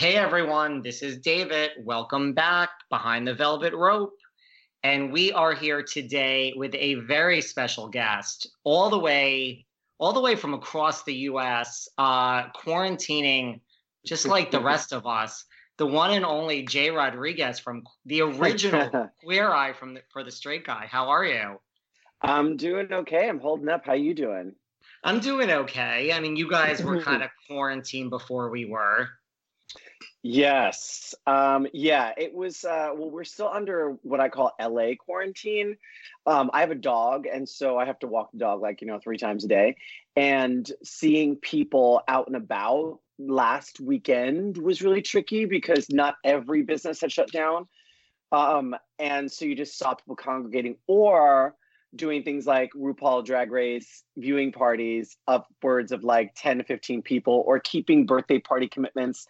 Hey everyone, this is David. Welcome back behind the velvet rope. And we are here today with a very special guest, all the way, all the way from across the US, uh, quarantining just like the rest of us. The one and only Jai Rodriguez from the original Queer Eye from the, for the Straight Guy. How are you? I'm doing okay. I'm holding up. How you doing? I'm doing okay. I mean, you guys were kind of quarantined before we were. Yes. Um, yeah, it was uh well, we're still under what I call LA quarantine. Um, I have a dog, and so I have to walk the dog like, you know, three times a day. And seeing people out and about last weekend was really tricky because not every business had shut down. Um, and so you just saw people congregating or doing things like RuPaul drag race viewing parties, upwards of like 10 to 15 people, or keeping birthday party commitments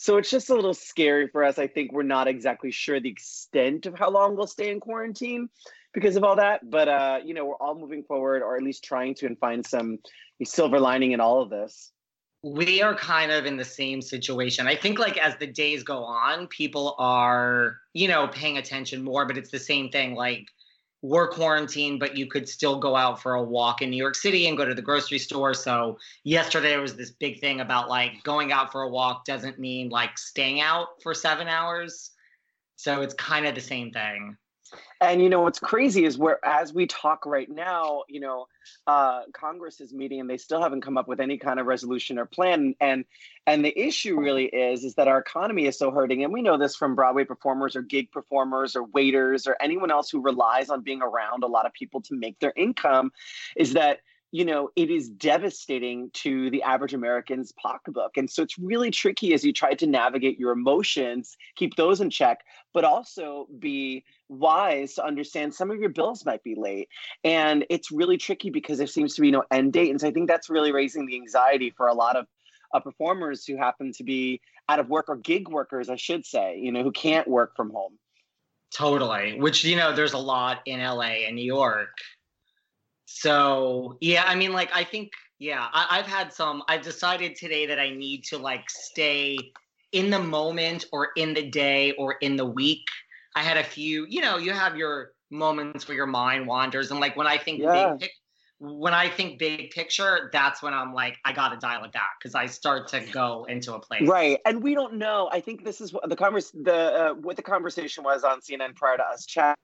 so it's just a little scary for us. I think we're not exactly sure the extent of how long we'll stay in quarantine because of all that. But uh, you know, we're all moving forward, or at least trying to, and find some silver lining in all of this. We are kind of in the same situation. I think, like as the days go on, people are, you know, paying attention more. But it's the same thing. Like were quarantined, but you could still go out for a walk in New York City and go to the grocery store. So yesterday was this big thing about like going out for a walk doesn't mean like staying out for seven hours. So it's kind of the same thing. And you know what's crazy is where as we talk right now, you know, uh, Congress is meeting and they still haven't come up with any kind of resolution or plan. And and the issue really is is that our economy is so hurting, and we know this from Broadway performers or gig performers or waiters or anyone else who relies on being around a lot of people to make their income, is that you know, it is devastating to the average American's pocketbook. And so it's really tricky as you try to navigate your emotions, keep those in check, but also be wise to understand some of your bills might be late. And it's really tricky because there seems to be no end date. And so I think that's really raising the anxiety for a lot of uh, performers who happen to be out of work or gig workers, I should say, you know, who can't work from home. Totally. Which, you know, there's a lot in LA and New York so yeah, I mean, like I think yeah, I, I've had some. I've decided today that I need to like stay in the moment or in the day or in the week. I had a few, you know, you have your moments where your mind wanders, and like when I think yeah. big, when I think big picture, that's when I'm like, I gotta dial it back because I start to go into a place. Right, and we don't know. I think this is what the converse, the uh, what the conversation was on CNN prior to us chat.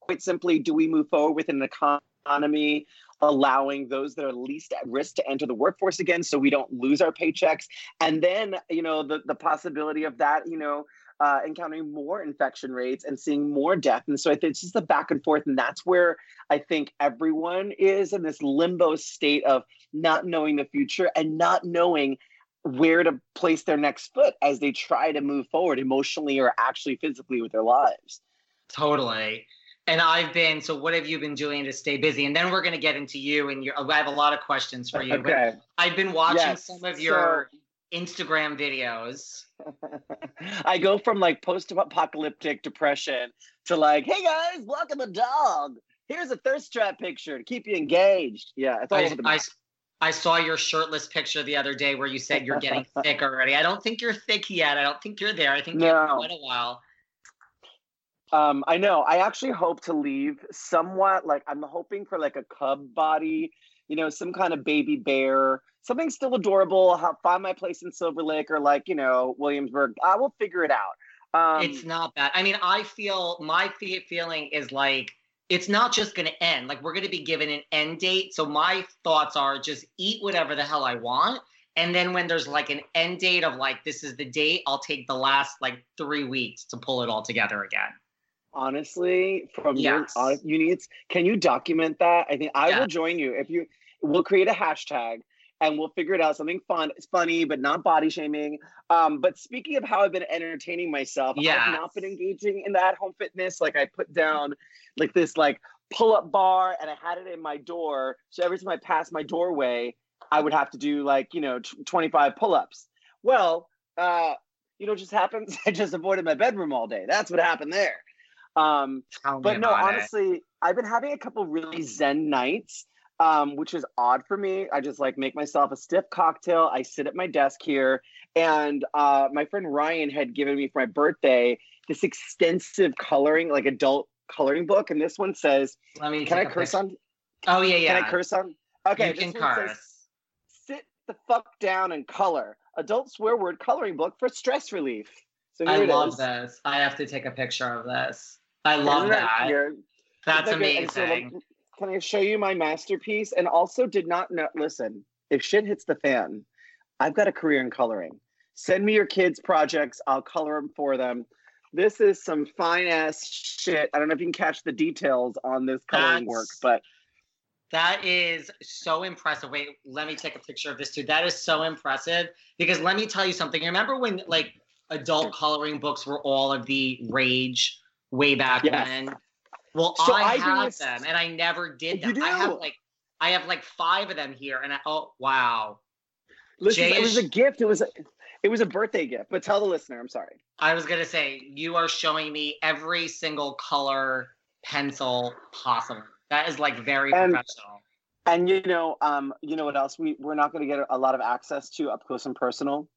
Quite simply, do we move forward with an economy? Economy, allowing those that are least at risk to enter the workforce again so we don't lose our paychecks. And then, you know, the, the possibility of that, you know, uh, encountering more infection rates and seeing more death. And so it's just the back and forth. And that's where I think everyone is in this limbo state of not knowing the future and not knowing where to place their next foot as they try to move forward emotionally or actually physically with their lives. Totally. And I've been, so what have you been doing to stay busy? And then we're going to get into you and your, I have a lot of questions for you. Okay. I've been watching yes. some of your so, Instagram videos. I go from like post apocalyptic depression to like, hey guys, welcome the dog. Here's a thirst trap picture to keep you engaged. Yeah. It's all I, I, I saw your shirtless picture the other day where you said you're getting thick already. I don't think you're thick yet. I don't think you're there. I think no. you're quite a while. Um, I know. I actually hope to leave somewhat like I'm hoping for like a cub body, you know, some kind of baby bear, something still adorable. I'll find my place in Silver Lake or like, you know, Williamsburg. I will figure it out. Um, it's not bad. I mean, I feel my feeling is like it's not just going to end. Like we're going to be given an end date. So my thoughts are just eat whatever the hell I want. And then when there's like an end date of like this is the date, I'll take the last like three weeks to pull it all together again honestly from yes. your uh, units can you document that i think i will join you if you we'll create a hashtag and we'll figure it out. Something fun, it's funny, but not body shaming. Um, but speaking of how I've been entertaining myself, yes. I've not been engaging in the at-home fitness. Like I put down like this like pull-up bar, and I had it in my door. So every time I passed my doorway, I would have to do like you know 25 pull-ups. Well, uh, you know, just happens. I just avoided my bedroom all day. That's what happened there. Um, but no, honestly, it. I've been having a couple really zen nights um, which is odd for me. I just like make myself a stiff cocktail. I sit at my desk here, and uh, my friend Ryan had given me for my birthday this extensive coloring, like adult coloring book, and this one says, "Let me." Can I curse picture. on? Oh yeah, yeah. Can I curse on? Okay, you can curse. Says, Sit the fuck down and color. Adult swear word coloring book for stress relief. So I love is. this. I have to take a picture of this. I love that. that. That's amazing. Can I show you my masterpiece? And also, did not know. Listen, if shit hits the fan, I've got a career in coloring. Send me your kids' projects. I'll color them for them. This is some fine ass shit. I don't know if you can catch the details on this coloring That's, work, but that is so impressive. Wait, let me take a picture of this too. That is so impressive because let me tell you something. Remember when like adult coloring books were all of the rage way back yes. when? Well, so I, I have this, them, and I never did them. I have like I have like five of them here, and I, oh wow. Listen, Jai it was a gift. It was a, it was a birthday gift. But tell the listener, I'm sorry. I was gonna say you are showing me every single color pencil possible. That is like very and, professional. And you know, um, you know what else we we're not going to get a lot of access to up close and personal.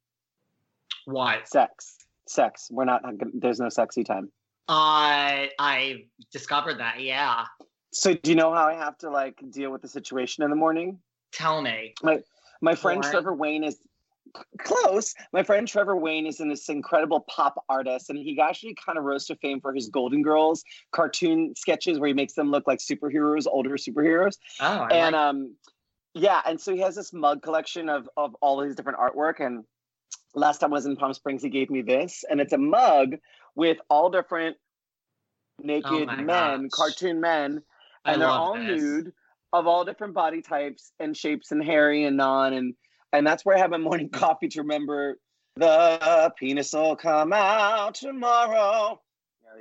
Why? Sex. Sex. We're not. There's no sexy time. I I discovered that. Yeah. So do you know how I have to like deal with the situation in the morning? Tell me. My my friend Trevor Wayne is close. My friend Trevor Wayne is in this incredible pop artist, and he actually kind of rose to fame for his Golden Girls cartoon sketches where he makes them look like superheroes, older superheroes. Oh, I and like- um, yeah, and so he has this mug collection of of all his different artwork. And last time I was in Palm Springs, he gave me this, and it's a mug with all different naked oh men, gosh. cartoon men, and they're all this. nude of all different body types and shapes and hairy and non and and that's where I have my morning coffee to remember the penis will come out tomorrow.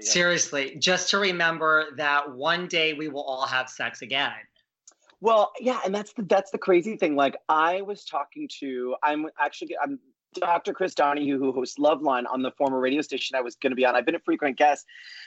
Seriously, just to remember that one day we will all have sex again. Well, yeah, and that's the that's the crazy thing. Like I was talking to, I'm actually I'm Dr. Chris Donnelly, who hosts Loveline on the former radio station I was going to be on. I've been a frequent guest,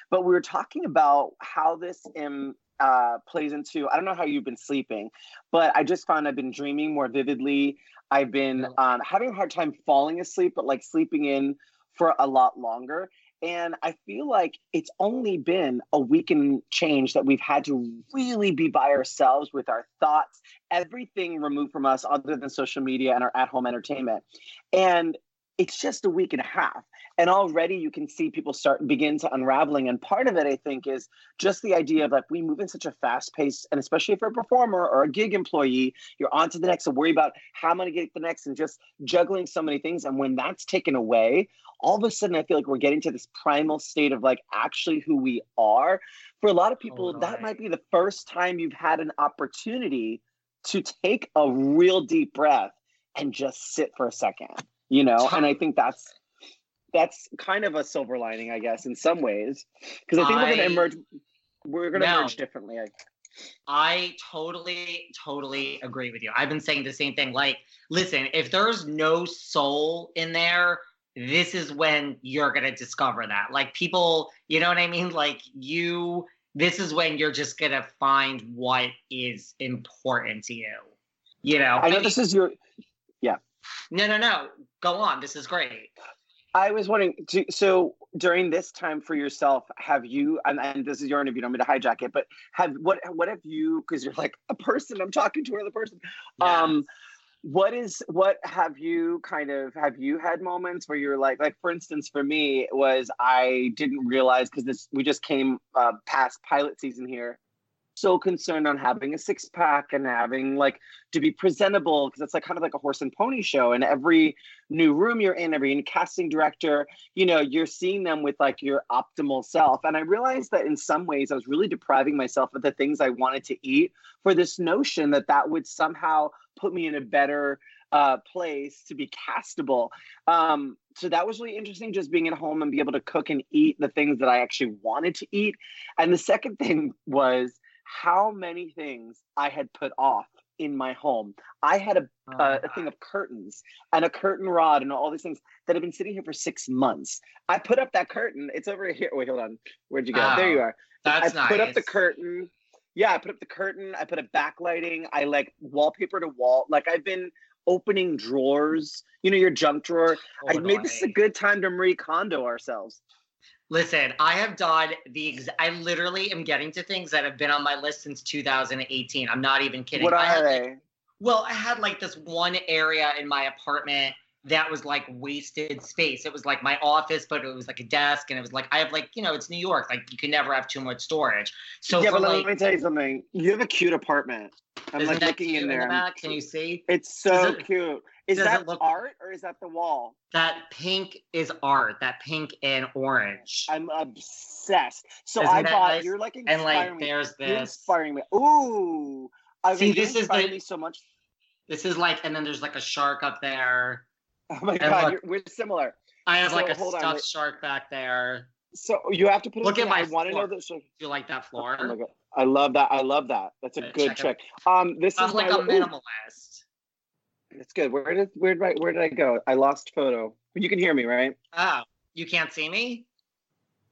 but we were talking about how this um, uh, plays into. I don't know how you've been sleeping, but I just found I've been dreaming more vividly. I've been um, having a hard time falling asleep, but like sleeping in for a lot longer. And I feel like it's only been a week and change that we've had to really be by ourselves with our thoughts, everything removed from us other than social media and our at home entertainment. And it's just a week and a half. And already you can see people start begin to unraveling. And part of it i think is just the idea of like we move in such a fast pace and especially if you're a performer or a gig employee you're on to the next and worry about how i'm going to get the next and just juggling so many things. And when that's taken away all of a sudden i feel like we're getting to this primal state of like actually who we are. For a lot of people oh, that might be the first time you've had an opportunity to take a real deep breath and just sit for a second you know and i think that's that's kind of a silver lining i guess in some ways. Because i think I, we're going to emerge we're going to no, emerge differently I, I totally totally agree with you. I've been saying the same thing like listen if there's no soul in there this is when you're going to discover that. Like people you know what i mean? Like you this is when you're just going to find what is important to you. You know? I know this is your yeah. No, no, no. Go on. This is great. I was wondering, so during this time for yourself, have you, and, and this is your interview, don't mean to hijack it, but have, what, what have you, because you're like a person, I'm talking to another person. Yeah. Um, what is, what have you kind of, have you had moments where you're like, like for instance, for me, was I didn't realize, because this, we just came uh, past pilot season here so concerned on having a six pack and having like to be presentable because it's like kind of like a horse and pony show and every new room you're in every casting director you know you're seeing them with like your optimal self and i realized that in some ways i was really depriving myself of the things i wanted to eat for this notion that that would somehow put me in a better uh, place to be castable. Um, so that was really interesting, just being at home and be able to cook and eat the things that I actually wanted to eat. And the second thing was how many things I had put off in my home. I had a, oh, a, thing of curtains and a curtain rod and all these things that have been sitting here for six months. I put up that curtain. It's over here. Wait, hold on. Where'd you go? Oh, there you are. That's nice. I nice. put up the curtain. Yeah, I put up the curtain. I put a backlighting. I like wallpaper to wall. Like I've been opening drawers. You know, your junk drawer. I made this a good time to Marie Kondo ourselves. Listen, I have done the. Ex- I literally am getting to things that have been on my list since 2018. I'm not even kidding. What are had, they? Like, well, I had like this one area in my apartment that was like wasted space. It was like my office, but it was like a desk, and it was like I have like you know it's New York, like you can never have too much storage. So yeah, but like, let me tell you something. You have a cute apartment. I'm like looking in there. The can you see? It's so it, cute. Is that look, art or is that the wall? That pink is art. That pink and orange. I'm obsessed. So Isn't I bought. Nice? You're like inspiring and like me. there's this. You're inspiring me. Ooh. I see, this is the, me so much. This is like, and then there's like a shark up there. Oh my and god, look, we're similar. I have so, like a stuffed on, shark back there. So you have to put. Look at my. I want to know this. Do you like that floor? Oh I love that. I love that. That's a good check. Um, this Sounds is like my, a minimalist. That's good. Where did where did I where did I go? I lost photo. You can hear me, right? Oh, you can't see me.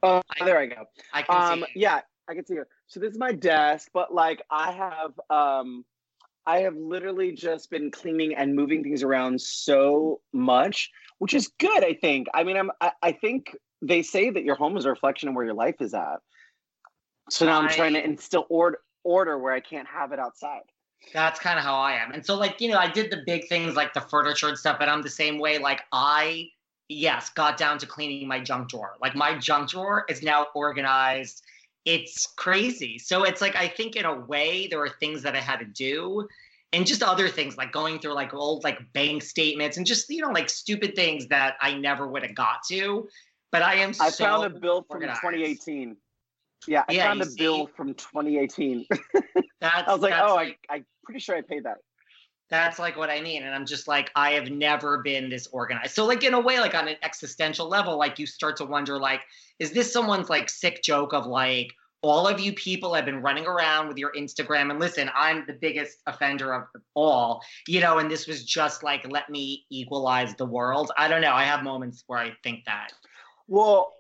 Oh, uh, there I go. I can um, see. You. Yeah, I can see you. So this is my desk, but like I have um I have literally just been cleaning and moving things around so much, which is good, I think. I mean, I'm I, I think they say that your home is a reflection of where your life is at. So now I, I'm trying to instill order order where I can't have it outside. That's kind of how I am. And so like, you know, I did the big things like the furniture and stuff, but I'm the same way. Like I yes, got down to cleaning my junk drawer. Like my junk drawer is now organized. It's crazy. So it's like I think in a way there were things that I had to do and just other things like going through like old like bank statements and just you know like stupid things that I never would have got to. But I am I so found a bill from organized. 2018. Yeah, I yeah, found a see? bill from 2018. That's, I was like, oh, like, I, I'm pretty sure I paid that. That's like what I mean. And I'm just like, I have never been this organized. So, like, in a way, like on an existential level, like you start to wonder, like, is this someone's like sick joke of like, all of you people have been running around with your Instagram. And listen, I'm the biggest offender of all, you know, and this was just like, let me equalize the world. I don't know. I have moments where I think that. Well,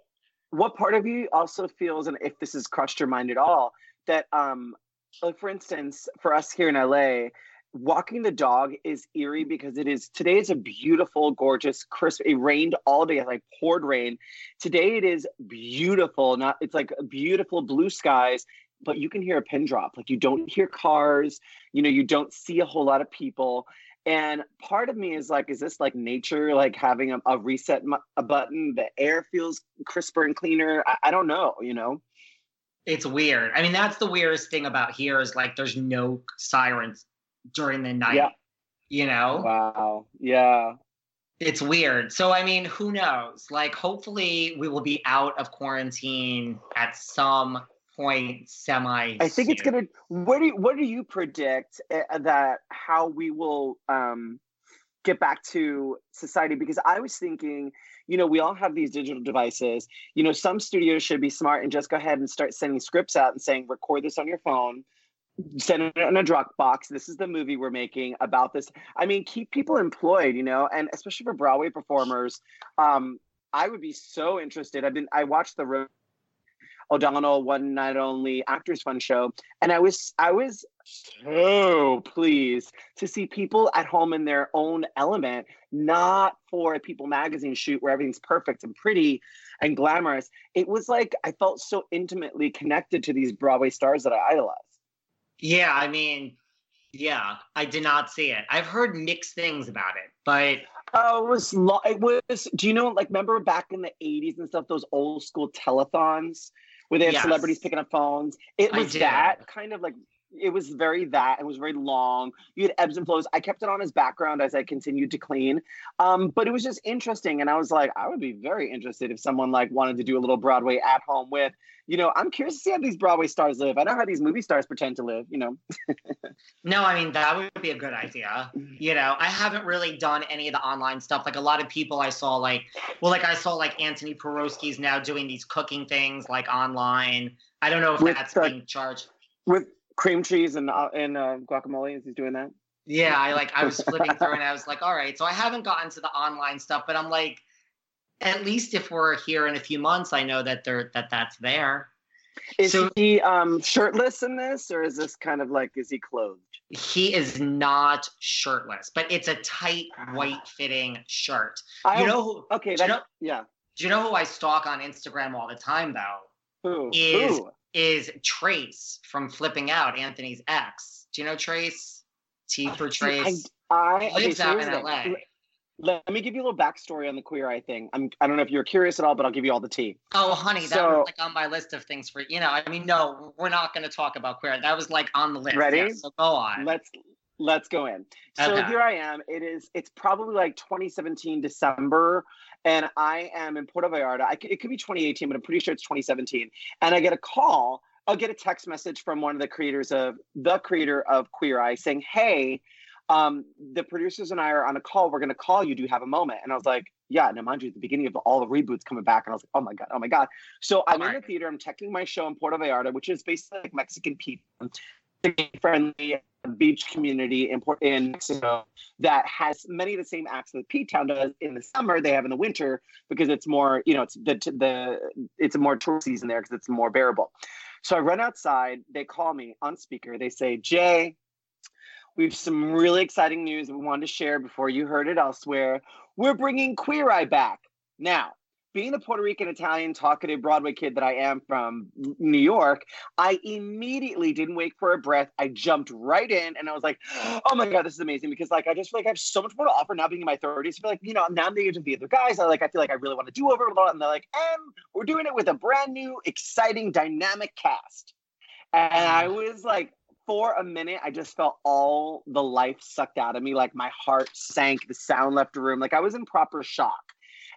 what part of you also feels, and if this has crossed your mind at all, that um, like for instance, for us here in LA, walking the dog is eerie because it is today is a beautiful, gorgeous, crisp. It rained all day, like poured rain. Today it is beautiful. Not it's like beautiful blue skies, but you can hear a pin drop. Like you don't hear cars. You know, you don't see a whole lot of people. And part of me is like, is this like nature, like having a, a reset a button? The air feels crisper and cleaner. I, I don't know, you know? It's weird. I mean, that's the weirdest thing about here is like there's no sirens during the night. Yeah. You know? Wow. Yeah. It's weird. So I mean, who knows? Like hopefully we will be out of quarantine at some point semi. I think it's gonna. What do you, what do you predict uh, that how we will um, get back to society? Because I was thinking, you know, we all have these digital devices. You know, some studios should be smart and just go ahead and start sending scripts out and saying, record this on your phone. Send it in a Dropbox. This is the movie we're making about this. I mean, keep people employed, you know, and especially for Broadway performers. Um, I would be so interested. I've been I watched the O'Donnell One Night Only Actors Fund show, and I was I was so pleased to see people at home in their own element, not for a People magazine shoot where everything's perfect and pretty and glamorous. It was like I felt so intimately connected to these Broadway stars that I idolize. Yeah, I mean, yeah, I did not see it. I've heard mixed things about it, but Oh, it was lo- it was. Do you know like remember back in the '80s and stuff? Those old school telethons where they had Yes. celebrities picking up phones. It was that kind of like it was very that. It was very long. You had ebbs and flows. I kept it on as background as I continued to clean. Um, but it was just interesting. And I was like, I would be very interested if someone like wanted to do a little Broadway at home with, you know, I'm curious to see how these Broadway stars live. I know how these movie stars pretend to live, you know. No, I mean that would be a good idea. You know, I haven't really done any of the online stuff. Like a lot of people I saw, like, well, like I saw like Antoni Porowski's now doing these cooking things like online. I don't know if With, that's uh, being charged. With cream cheese and uh, and uh, guacamole, is he doing that? Yeah, I like I was flipping through and I was like, all right. So I haven't gotten to the online stuff, but I'm like, at least if we're here in a few months, I know that they're that that's there. Is So- he um, shirtless in this, or is this kind of like is he clothed? He is not shirtless, but it's a tight white fitting shirt. I You know who Okay, do you that, know- yeah. do you know who I stalk on Instagram all the time though? Who? Is- Who? Is Trace from Flipping Out, Antoni's ex. Do you know Trace? T oh, for See, I- Trace. I, okay, lives so out in. LA. Let- me give you a little backstory on the Queer Eye thing. I'm, I don't know if you're curious at all, but I'll give you all the tea. Oh, honey, that So- was like on my list of things for you know. I mean, no, we're not going to talk about queer. That was like on the list. Ready? Yes, so go on. Let's let's go in. So Okay. here I am. It is it's probably like 2017 December, and I am in Puerto Vallarta. I, it could be 2018, but I'm pretty sure it's 2017. And I get a call. I'll get a text message from one of the creators of the creator of Queer Eye saying, "Hey, um, the producers and I are on a call. We're going to call you. Do you have a moment?" And I was like, "Yeah." Now, mind you, at the beginning of all the reboots coming back, and I was like, "Oh my god, oh my god!" So I'm in the theater. I'm checking my show in Puerto Vallarta, which is basically like Mexican people friendly beach community in, Port- in Mexico that has many of the same acts that P Town does in the summer. They have in the winter because it's more, you know, it's the the it's a more tourist season there because it's more bearable. So I run outside. They call me on speaker. They say, Jai, we've some really exciting news we wanted to share before you heard it elsewhere. We're bringing Queer Eye back now. Being the Puerto Rican Italian talkative Broadway kid that I am from New York, I immediately didn't wait for a breath. I jumped right in and I was like, oh my God, this is amazing because like I just feel like I have so much more to offer now being in my 30s. I feel like, you know, now I'm the age of the other guys. I like I feel like I really want to do over a lot. and they're like, and we're doing it with a brand new, exciting, dynamic cast. And I mm. was like, for a minute, I just felt all the life sucked out of me. Like my heart sank, the sound left the room. Like I was in proper shock.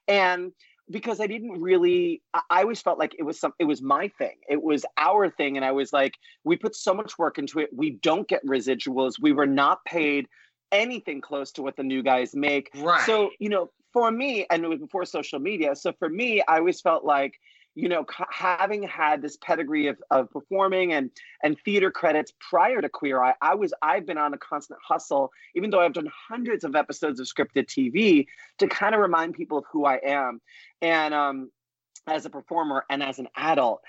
And because I didn't really, I I always felt like it was some, it was my thing. It was our thing. And I was like, we put so much work into it. We don't get residuals. We were not paid anything close to what the new guys make. right. So, you know, for me, and it was before social media. So for me, I always felt like, you know, having had this pedigree of, of performing and and theater credits prior to Queer Eye, I was I've been on a constant hustle, even though I've done hundreds of episodes of scripted TV, to kind of remind people of who I am, and um, as a performer and as an adult,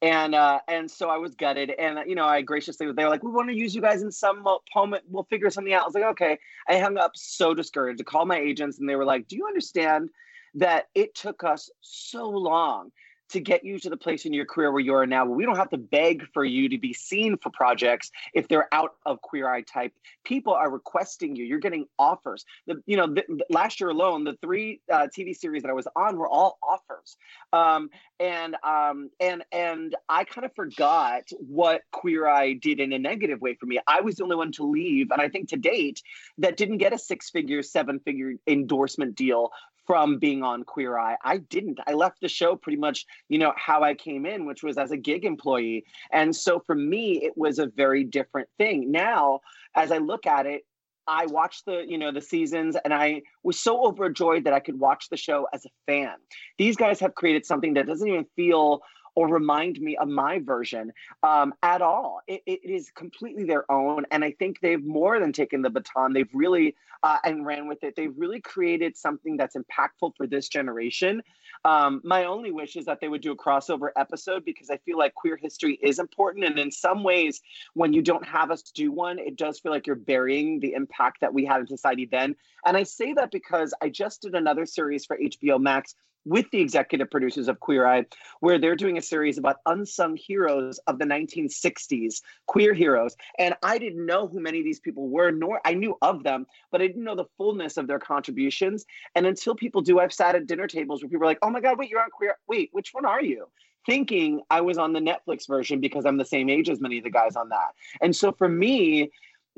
and uh, and so I was gutted, and you know, I graciously they were like, we want to use you guys in some moment, we'll figure something out. I was like, okay. I hung up so discouraged. I called my agents, and they were like, do you understand that it took us so long? To get you to the place in your career where you are now. We don't have to beg for you to be seen for projects if they're out of Queer Eye type. People are requesting you. You're getting offers. The, you know, the, the- last year alone, the three uh, TV series that I was on were all offers. Um, and um, and and I kind of forgot what Queer Eye did in a negative way for me. I was the only one to leave, and I think to date that didn't get a six-figure, seven-figure endorsement deal from being on Queer Eye. I didn't. I left the show pretty much, you know, how I came in, which was as a gig employee. And so for me, it was a very different thing. Now, as I look at it, I watched the, you know, the seasons and I was so overjoyed that I could watch the show as a fan. These guys have created something that doesn't even feel or remind me of my version um, at all. It, it is completely their own. And I think they've more than taken the baton. They've really, uh, and ran with it. They've really created something that's impactful for this generation. Um, my only wish is that they would do a crossover episode because I feel like queer history is important. And in some ways, when you don't have us do one, it does feel like you're burying the impact that we had in society then. And I say that because I just did another series for HBO Max with the executive producers of Queer Eye, where they're doing a series about unsung heroes of the 1960s, queer heroes. And I didn't know who many of these people were, nor I knew of them, but I didn't know the fullness of their contributions. And until people do, I've sat at dinner tables where people are like, oh my God, wait, you're on Queer. Wait, which one are you? thinking I was on the Netflix version because I'm the same age as many of the guys on that. And so for me,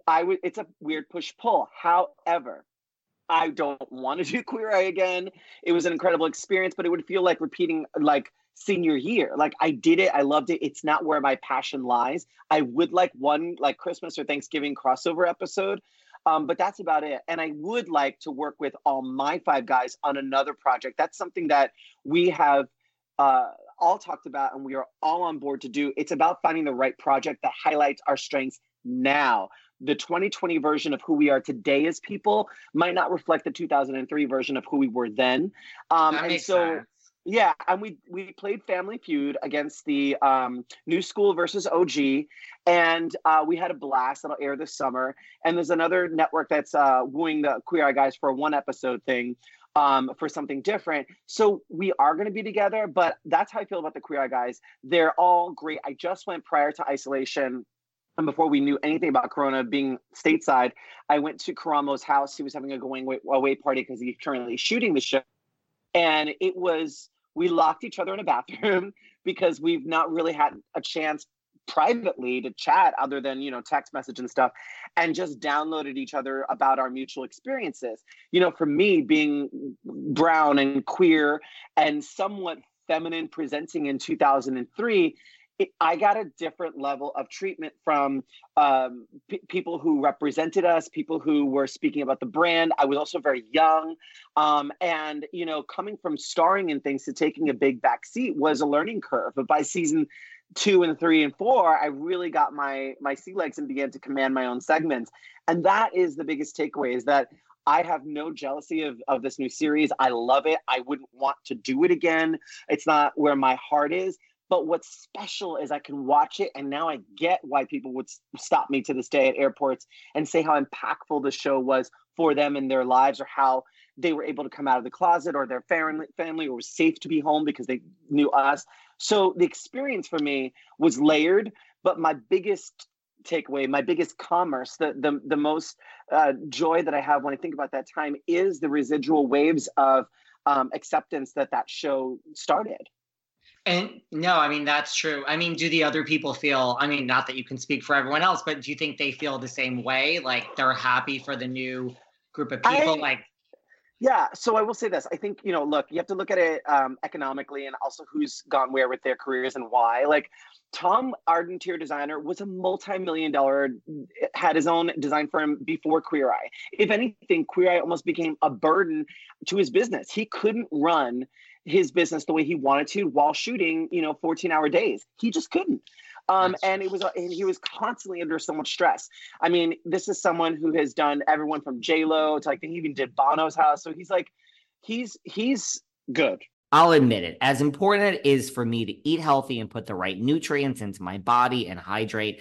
I would it's a weird push pull. However, I don't want to do Queer Eye again. It was an incredible experience, but it would feel like repeating like senior year. Like I did it, I loved it. It's not where my passion lies. I would like one like Christmas or Thanksgiving crossover episode. Um, but that's about it. And I would like to work with all my five guys on another project. That's something that we have uh, all talked about and we are all on board to do. It's about finding the right project that highlights our strengths now. The 2020 version of who we are today as people might not reflect the 2003 version of who we were then. Um, and so, sense. yeah, and we we played Family Feud against the um, New School versus OG, and uh, we had a blast. That'll air this summer. And there's another network that's uh, wooing the Queer Eye guys for a one episode thing um, for something different. So we are going to be together, but that's how I feel about the Queer Eye guys. They're all great. I just went prior to isolation. And before we knew anything about Corona being stateside, I went to Karamo's house. He was having a going away party because he's currently shooting the show. And it was, we locked each other in a bathroom because we've not really had a chance privately to chat other than you know text message and stuff and just downloaded each other about our mutual experiences you know for me being brown and queer and somewhat feminine presenting in 2003 it, I got a different level of treatment from um, p- people who represented us, people who were speaking about the brand. I was also very young, um, and you know, coming from starring in things to taking a big back seat was a learning curve. But by season two and three and four, I really got my my sea legs and began to command my own segments. And that is the biggest takeaway: is that I have no jealousy of, of this new series. I love it. I wouldn't want to do it again. It's not where my heart is. But what's special is I can watch it, and now I get why people would stop me to this day at airports and say how impactful the show was for them in their lives, or how they were able to come out of the closet, or their family or was safe to be home because they knew us. So the experience for me was layered, but my biggest takeaway, my biggest commerce, the the the most uh, joy that I have when I think about that time is the residual waves of um, acceptance that that show started. And no, I mean that's true. I mean, do the other people feel? I mean, not that you can speak for everyone else, but do you think they feel the same way? Like they're happy for the new group of people? I, like yeah, so I will say this. I think, you know, look, you have to look at it um, economically and also who's gone where with their careers and why. Like Tom, interior designer, was a multi-million dollar, had his own design firm before Queer Eye. If anything, Queer Eye almost became a burden to his business. He couldn't run his business the way he wanted to while shooting, you know, 14 hour days. He just couldn't. Um, and it was and he was constantly under so much stress. I mean, this is someone who has done everyone from J Lo to like he even did Bono's house. So he's like, he's he's good. I'll admit it, as important it is for me to eat healthy and put the right nutrients into my body and hydrate,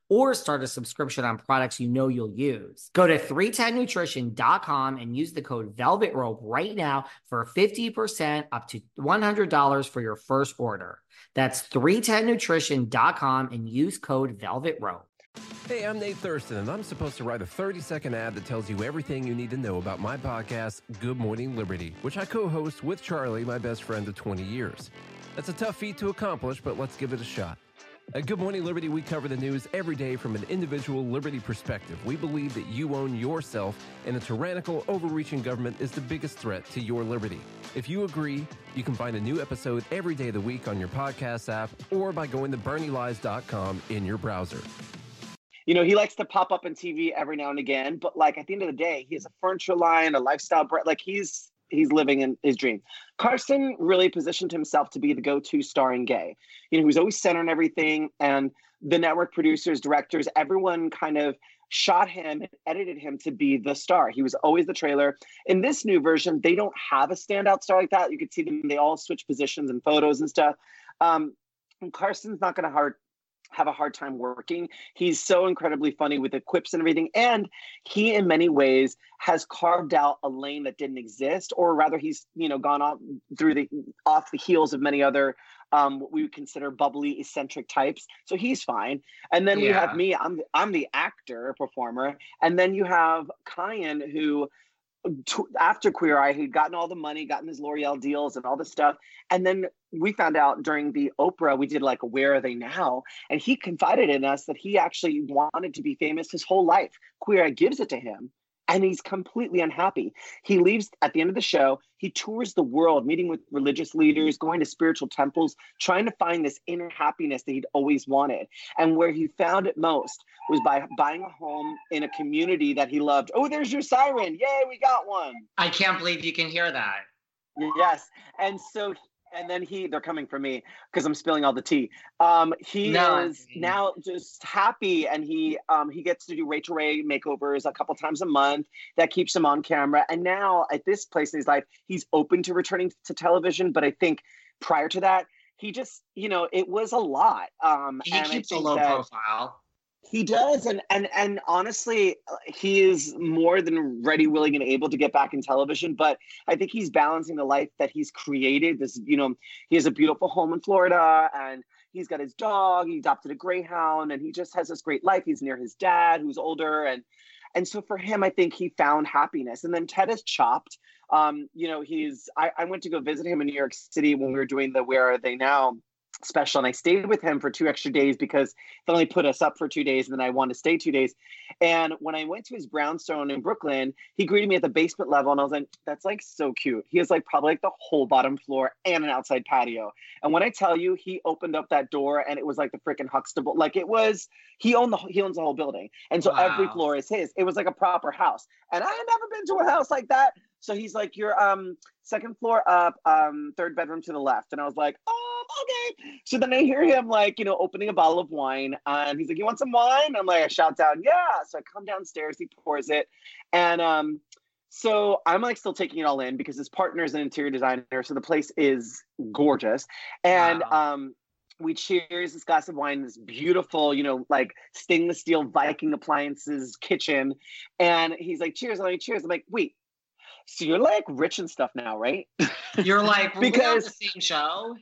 or start a subscription on products you know you'll use. Go to 310nutrition.com and use the code Velvet Rope right now for 50% up to $100 for your first order. That's 310nutrition.com and use code Velvet Rope. Hey, I'm Nate Thurston, and I'm supposed to write a 30 second ad that tells you everything you need to know about my podcast, Good Morning Liberty, which I co host with Charlie, my best friend of 20 years. That's a tough feat to accomplish, but let's give it a shot. At Good Morning Liberty, we cover the news every day from an individual liberty perspective. We believe that you own yourself, and a tyrannical, overreaching government is the biggest threat to your liberty. If you agree, you can find a new episode every day of the week on your podcast app or by going to BernieLies.com in your browser. You know, he likes to pop up on TV every now and again, but like at the end of the day, he has a furniture line, a lifestyle brand. Like he's he's living in his dream. Carson really positioned himself to be the go-to star in gay. You know, he was always centering everything, and the network producers, directors, everyone kind of shot him and edited him to be the star. He was always the trailer. In this new version, they don't have a standout star like that. You could see them; they all switch positions and photos and stuff. Um, Carson's not going to hard have a hard time working. He's so incredibly funny with the quips and everything. And he, in many ways, has carved out a lane that didn't exist, or rather, he's you know gone off through the off the heels of many other um, what we would consider bubbly eccentric types. So he's fine. And then yeah. we have me. I'm I'm the actor performer, and then you have Kyan who after Queer Eye, he'd gotten all the money, gotten his L'Oreal deals and all this stuff. And then we found out during the Oprah, we did like, Where Are They Now? And he confided in us that he actually wanted to be famous his whole life. Queer Eye gives it to him and he's completely unhappy. He leaves at the end of the show. He tours the world, meeting with religious leaders, going to spiritual temples, trying to find this inner happiness that he'd always wanted. And where he found it most was by buying a home in a community that he loved. Oh, there's your siren. Yay, we got one. I can't believe you can hear that. Yes. And so and then he they're coming for me because i'm spilling all the tea. Um he no, is now just happy and he um he gets to do rachael ray makeovers a couple times a month that keeps him on camera. And now at this place in his life he's open to returning to television but i think prior to that he just you know it was a lot. Um he keeps a low profile he does, and and and honestly, he is more than ready, willing, and able to get back in television. But I think he's balancing the life that he's created. This, you know, he has a beautiful home in Florida, and he's got his dog. He adopted a greyhound, and he just has this great life. He's near his dad, who's older, and and so for him, I think he found happiness. And then Ted is chopped. Um, you know, he's I, I went to go visit him in New York City when we were doing the Where Are They Now special and I stayed with him for two extra days because they only put us up for two days and then I wanted to stay two days. And when I went to his brownstone in Brooklyn, he greeted me at the basement level and I was like, that's like so cute. He has like probably like the whole bottom floor and an outside patio. And when I tell you he opened up that door and it was like the freaking Huxtable, like it was he owned the he owns the whole building. And so wow. every floor is his. It was like a proper house. And I had never been to a house like that. So he's like, You're um second floor up, um, third bedroom to the left. And I was like, Oh, okay. So then I hear him like, you know, opening a bottle of wine. And he's like, You want some wine? I'm like, I shout down, yeah. So I come downstairs, he pours it. And um, so I'm like still taking it all in because his partner is an interior designer. So the place is gorgeous. And wow. um we cheers this glass of wine, this beautiful, you know, like stainless steel Viking appliances kitchen. And he's like, cheers. I'm like, cheers. I'm like, wait, so you're like rich and stuff now, right? You're like because the same show.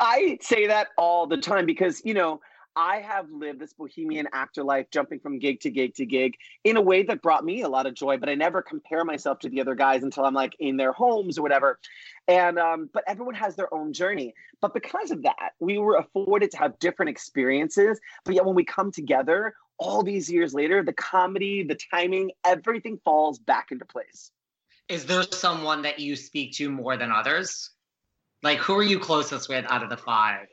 I say that all the time because you know I have lived this bohemian actor life, jumping from gig to gig to gig in a way that brought me a lot of joy. But I never compare myself to the other guys until I'm like in their homes or whatever. And um, but everyone has their own journey. But because of that, we were afforded to have different experiences. But yet when we come together, all these years later, the comedy, the timing, everything falls back into place is there someone that you speak to more than others? Like, who are you closest with out of the five?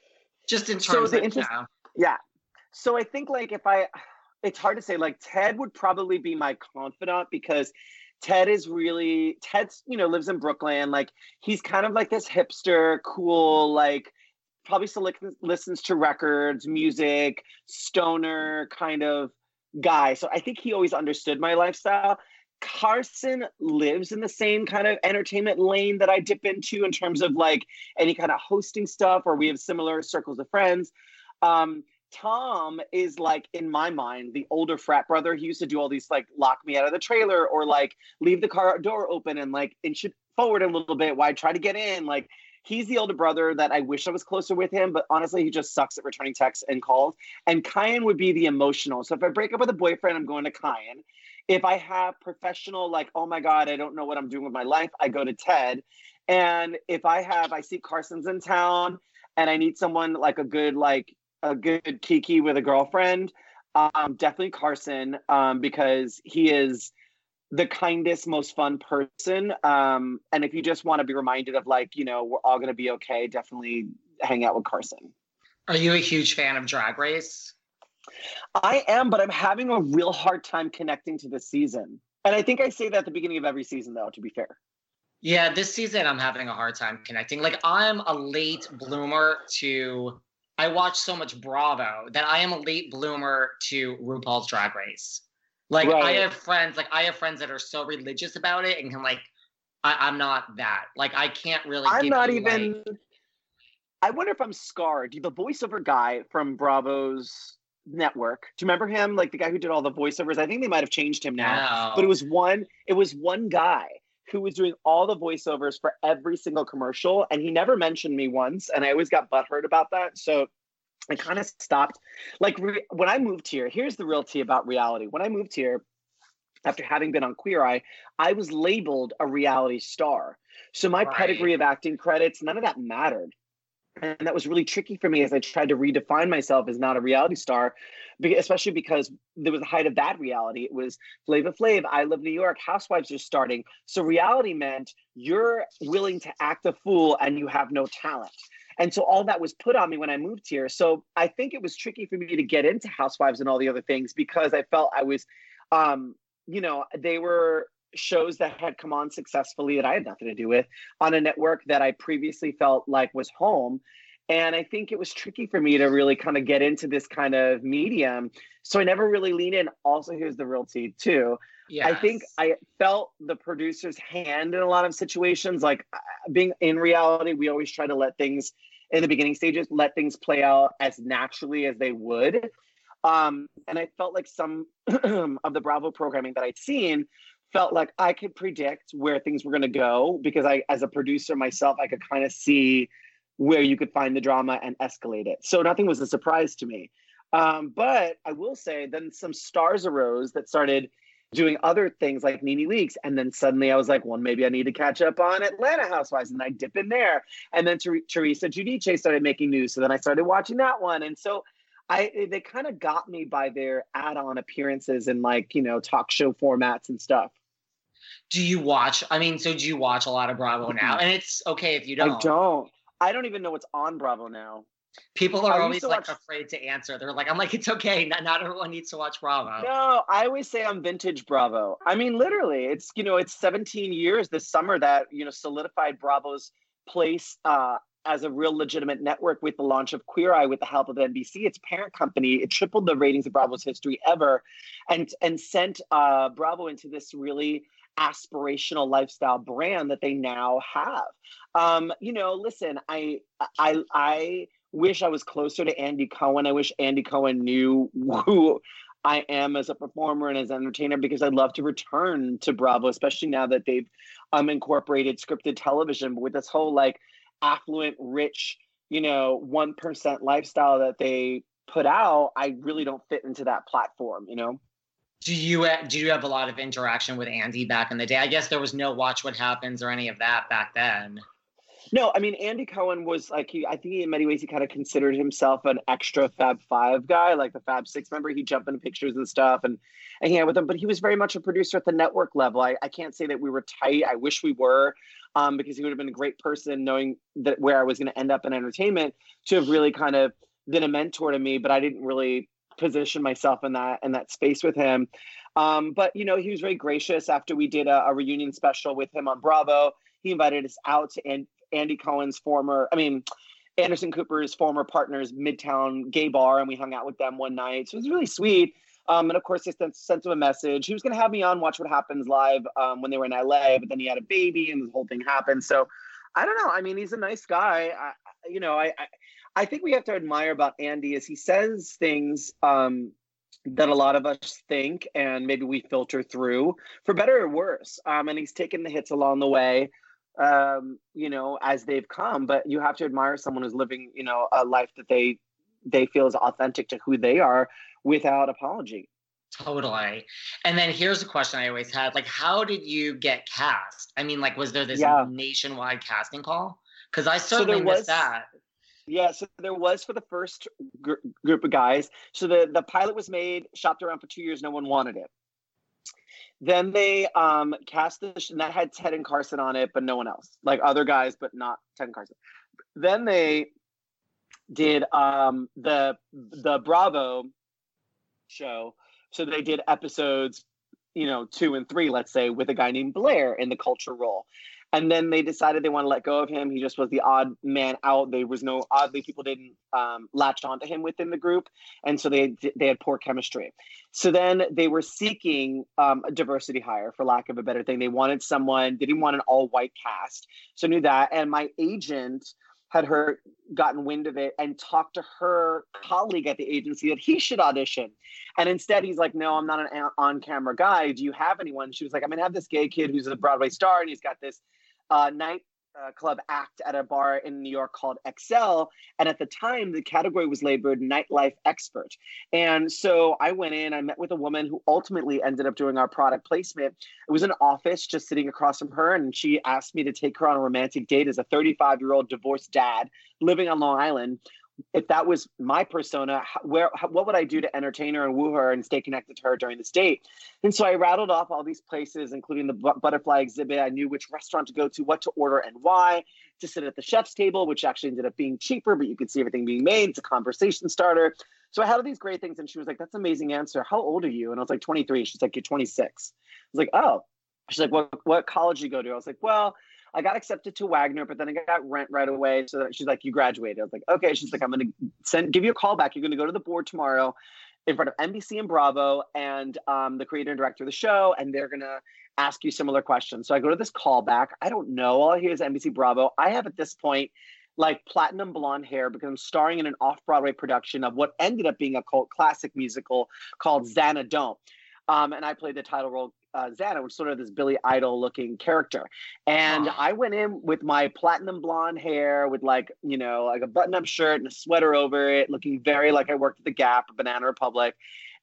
Just in terms so of, interest, you know. yeah. So I think like if I, it's hard to say. Like Ted would probably be my confidant because Ted is really Ted's you know lives in Brooklyn. Like he's kind of like this hipster, cool, like probably still listens to records, music, stoner kind of guy. So I think he always understood my lifestyle. Carson lives in the same kind of entertainment lane that I dip into in terms of like any kind of hosting stuff, or we have similar circles of friends. Um, Tom is like, in my mind, the older frat brother. He used to do all these like lock me out of the trailer or like leave the car door open and like inch it forward a little bit while I try to get in. Like he's the older brother that I wish I was closer with him, but honestly, he just sucks at returning texts and calls. And Kyan would be the emotional. So if I break up with a boyfriend, I'm going to Kyan. If I have professional, like, oh my God, I don't know what I'm doing with my life, I go to Ted. And if I have, I see Carson's in town and I need someone like a good, like, a good Kiki with a girlfriend, um, definitely Carson, um, because he is the kindest, most fun person. Um, and if you just want to be reminded of like, you know, we're all going to be okay, definitely hang out with Carson. Are you a huge fan of Drag Race? I am, but I'm having a real hard time connecting to the season. And I think I say that at the beginning of every season, though, to be fair. Yeah, this season I'm having a hard time connecting. Like I'm a late bloomer to I watch so much Bravo that I am a late bloomer to RuPaul's Drag Race. Like right. I have friends, like I have friends that are so religious about it and can like I, am not that. Like I can't really I'm not even like, I wonder if I'm scarred. The voiceover guy from Bravo's network. Do you remember him? Like the guy who did all the voiceovers. I think they might have changed him now. No. But it was one. It was one guy who was doing all the voiceovers for every single commercial, and he never mentioned me once. And I always got butthurt about that. So I kind of stopped. Like re- when I moved here, here's the real tea about reality. When I moved here, after having been on Queer Eye, I was labeled a reality star. So my right. pedigree of acting credits, none of that mattered and that was really tricky for me as I tried to redefine myself as not a reality star, especially because there was a height of that reality. It was Flavor Flav, I Love New York, Housewives are starting. So reality meant you're willing to act a fool and you have no talent. And so all that was put on me when I moved here. So I think it was tricky for me to get into Housewives and all the other things because I felt I was, um, you know, they were shows that had come on successfully that I had nothing to do with on a network that I previously felt like was home. And I think it was tricky for me to really kind of get into this kind of medium. So I never really lean in. Also, here's the real tea, too. Yes. I think I felt the producer's hand in a lot of situations. Like uh, being in reality, we always try to let things in the beginning stages, let things play out as naturally as they would. Um, and I felt like some of the Bravo programming that I'd seen felt like I could predict where things were going to go because I, as a producer myself, I could kind of see where you could find the drama and escalate it. So nothing was a surprise to me. Um, but I will say, then some stars arose that started doing other things like NeNe Leakes. And then suddenly I was like, well, maybe I need to catch up on Atlanta Housewives. And I dip in there. And then Ter- Teresa Giudice started making news. So then I started watching that one. And so I they kind of got me by their add-on appearances and like, you know, talk show formats and stuff do you watch? I mean, so do you watch a lot of Bravo now? And it's okay if you don't. I don't. I don't even know what's on Bravo now. People are always like watch... afraid to answer. They're like, I'm like, it's okay. Not, not everyone needs to watch Bravo. No, I always say I'm vintage Bravo. I mean, literally, it's you know, it's 17 years this summer that you know solidified Bravo's place uh, as a real legitimate network with the launch of Queer Eye with the help of NBC, its parent company. It tripled the ratings of Bravo's history ever, and and sent uh, Bravo into this really aspirational lifestyle brand that they now have. Um, you know, listen, I I I wish I was closer to Andy Cohen. I wish Andy Cohen knew who I am as a performer and as an entertainer because I'd love to return to Bravo, especially now that they've um incorporated scripted television with this whole like affluent, rich, you know, one percent lifestyle that they put out. I really don't fit into that platform, you know do you do you have a lot of interaction with Andy back in the day? I guess there was no Watch What Happens or any of that back then. No, I mean Andy Cohen was like he. I think in many ways he kind of considered himself an extra Fab Five guy, like the Fab Six member. He'd jump into pictures and stuff and, and hang out with them. But he was very much a producer at the network level. I, I can't say that we were tight. I wish we were, um, because he would have been a great person, knowing that where I was going to end up in entertainment, to have really kind of been a mentor to me. But I didn't really position myself in that in that space with him. Um, but you know, he was very gracious after we did a, a, reunion special with him on Bravo. He invited us out to An- Andy Cohen's former, I mean, Anderson Cooper's former partner's Midtown gay bar, and we hung out with them one night. So it was really sweet. Um, and of course, they sent, sent him a message. He was going to have me on Watch What Happens live um, when they were in LA, but then he had a baby, and the whole thing happened. So I don't know. I mean, he's a nice guy. I, you know, I I think we have to admire about Andy is he says things um, that a lot of us think and maybe we filter through for better or worse. Um, and he's taken the hits along the way, um, you know, as they've come. But you have to admire someone who's living, you know, a life that they they feel is authentic to who they are without apology. Totally. And then here's a question I always had: like, how did you get cast? I mean, like, was there this yeah. nationwide casting call? Because I certainly so missed was, that. Yeah, so there was for the first gr- group of guys. So the the pilot was made, shopped around for two years, no one wanted it. Then they um, cast the and that had Ted and Carson on it, but no one else, like other guys, but not Ted and Carson. Then they did um, the the Bravo show. So they did episodes, you know, two and three, let's say, with a guy named Blair in the culture role. And then they decided they want to let go of him. He just was the odd man out. There was no oddly people didn't um, latch onto him within the group, and so they they had poor chemistry. So then they were seeking um, a diversity hire, for lack of a better thing. They wanted someone. They didn't want an all white cast, so I knew that. And my agent had her gotten wind of it and talked to her colleague at the agency that he should audition. And instead, he's like, No, I'm not an on camera guy. Do you have anyone? She was like, I'm going to have this gay kid who's a Broadway star and he's got this uh, night uh, club act at a bar in New York called XL. And at the time, the category was labeled nightlife expert. And so I went in, I met with a woman who ultimately ended up doing our product placement. It was an office just sitting across from her. And she asked me to take her on a romantic date as a 35 year old divorced dad living on Long Island if that was my persona, where what would I do to entertain her and woo her and stay connected to her during this date? And so I rattled off all these places, including the butterfly exhibit. I knew which restaurant to go to, what to order, and why. To sit at the chef's table, which actually ended up being cheaper, but you could see everything being made. It's a conversation starter. So I had all these great things, and she was like, "That's an amazing answer. How old are you?" And I was like, "23." She's like, "You're 26." I was like, "Oh." She's like, "What what college did you go to?" I was like, "Well." I got accepted to Wagner, but then I got rent right away. So she's like, "You graduated." I was like, "Okay." She's like, "I'm gonna send give you a call back. You're gonna go to the board tomorrow." In front of NBC and Bravo and um, the creator and director of the show, and they're gonna ask you similar questions. So I go to this callback. I don't know. All I hear is NBC Bravo. I have at this point like platinum blonde hair because I'm starring in an off Broadway production of what ended up being a cult classic musical called Xanadu. Um, and I played the title role uh, Xana, which is sort of this Billy Idol looking character. And oh. I went in with my platinum blonde hair, with like, you know, like a button up shirt and a sweater over it, looking very like I worked at the Gap, or Banana Republic.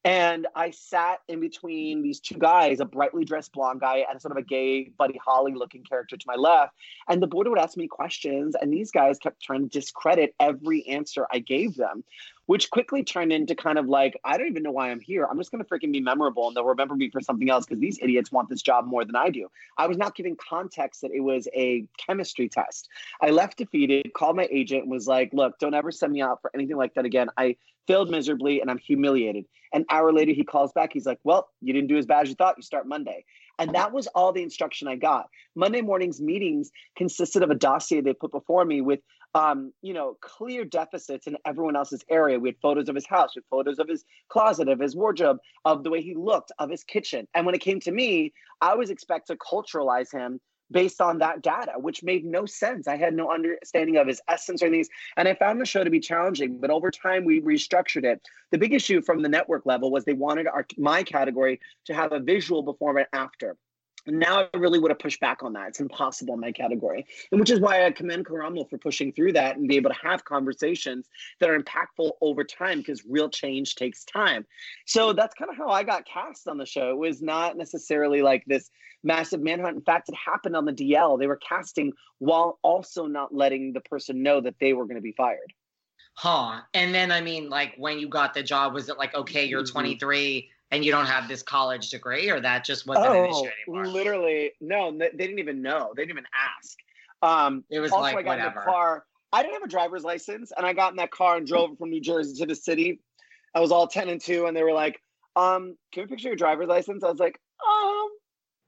And I sat in between these two guys, a brightly dressed blonde guy and sort of a gay Buddy Holly looking character to my left. And the board would ask me questions, and these guys kept trying to discredit every answer I gave them, which quickly turned into kind of like, I don't even know why I'm here. I'm just going to freaking be memorable and they'll remember me for something else because these idiots want this job more than I do. I was not giving context that it was a chemistry test. I left defeated, called my agent, was like, look, don't ever send me out for anything like that again. I failed miserably and I'm humiliated. An hour later, he calls back. He's like, Well, you didn't do as bad as you thought. You start Monday. And that was all the instruction I got. Monday morning's meetings consisted of a dossier they put before me with, um, you know, clear deficits in everyone else's area. We had photos of his house, we had photos of his closet, of his wardrobe, of the way he looked, of his kitchen. And when it came to me, I was expect to culturalize him based on that data, which made no sense. I had no understanding of his essence or things. And I found the show to be challenging, but over time we restructured it. The big issue from the network level was they wanted our my category to have a visual before and after. Now I really would have pushed back on that. It's impossible in my category. And which is why I commend Karamo for pushing through that and be able to have conversations that are impactful over time because real change takes time. So that's kind of how I got cast on the show. It was not necessarily like this massive manhunt. In fact, it happened on the DL. They were casting while also not letting the person know that they were going to be fired. Huh. And then I mean, like when you got the job, was it like, okay, you're mm-hmm. 23 and you don't have this college degree, or that just wasn't oh, an issue anymore? Literally, no, they didn't even know. They didn't even ask. Um, it was also, like I got whatever. in the car. I didn't have a driver's license, and I got in that car and drove from New Jersey to the city. I was all 10 and 2, and they were like, um, can we picture your driver's license? I was like, um,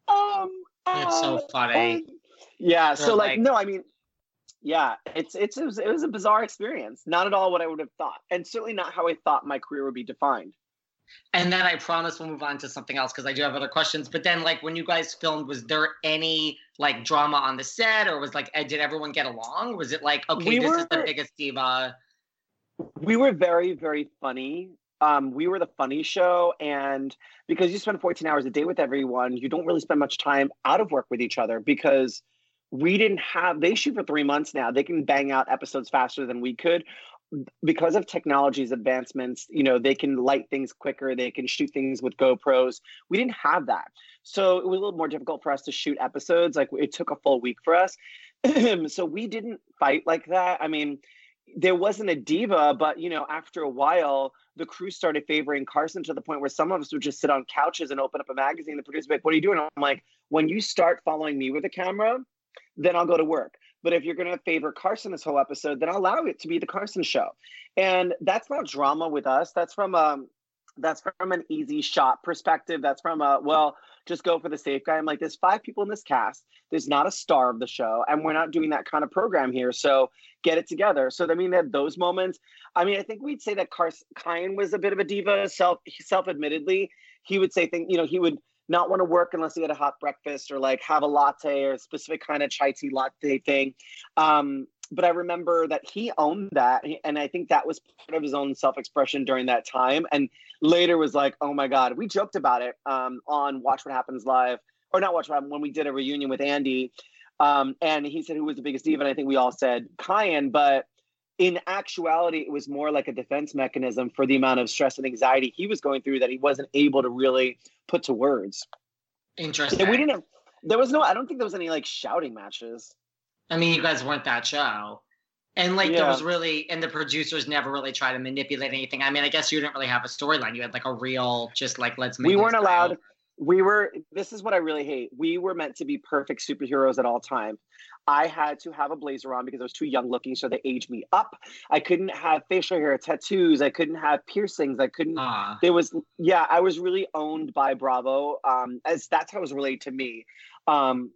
um, it's so uh, funny. Um, yeah. They're so like, like, no, I mean, yeah, it's it's it was, it was a bizarre experience. Not at all what I would have thought, and certainly not how I thought my career would be defined. And then I promise we'll move on to something else because I do have other questions. But then, like, when you guys filmed, was there any like drama on the set, or was like, eh, did everyone get along? Was it like, okay, we this were, is the biggest diva? We were very, very funny. Um, we were the funny show, and because you spend 14 hours a day with everyone, you don't really spend much time out of work with each other because we didn't have. They shoot for three months now. They can bang out episodes faster than we could because of technology's advancements, you know, they can light things quicker, they can shoot things with GoPros. We didn't have that. So it was a little more difficult for us to shoot episodes. Like it took a full week for us. so we didn't fight like that. I mean, there wasn't a diva, but you know, after a while, the crew started favoring Carson to the point where some of us would just sit on couches and open up a magazine. The producer like, What are you doing? I'm like, when you start following me with a camera, then I'll go to work. But if you're going to favor Carson this whole episode, then allow it to be the Carson show. And that's not drama with us. That's from um, that's from an easy shot perspective. That's from a well, just go for the safe guy. I'm like, there's five people in this cast. There's not a star of the show, and we're not doing that kind of program here. So get it together. So I mean, had those moments. I mean, I think we'd say that Carson Kyan was a bit of a diva, self self admittedly. He would say things, you know, he would not want to work unless he had a hot breakfast or like have a latte or a specific kind of chai tea latte thing. Um, but I remember that he owned that, and I think that was part of his own self-expression during that time. And later was like, "Oh my God!" We joked about it um, on Watch What Happens Live, or not Watch What Happens when we did a reunion with Andy, um, and he said who was the biggest diva, and I think we all said Kyan, but in actuality, it was more like a defense mechanism for the amount of stress and anxiety he was going through that he wasn't able to really put to words. Interesting. We didn't. Have, there was no. I don't think there was any like shouting matches. I mean, you guys weren't that show. And like Yeah. there was really and the producers never really tried to manipulate anything. I mean, I guess you didn't really have a storyline. You had like a real just like let's make We weren't allowed- over. We were this is what i really hate. We were meant to be perfect superheroes at all time i had to have a blazer on because i was too young looking so they aged me up. I couldn't have facial hair tattoos. I couldn't have piercings. I couldn't Ah. there was yeah i was really owned by bravo um as that's how it was related to me. Um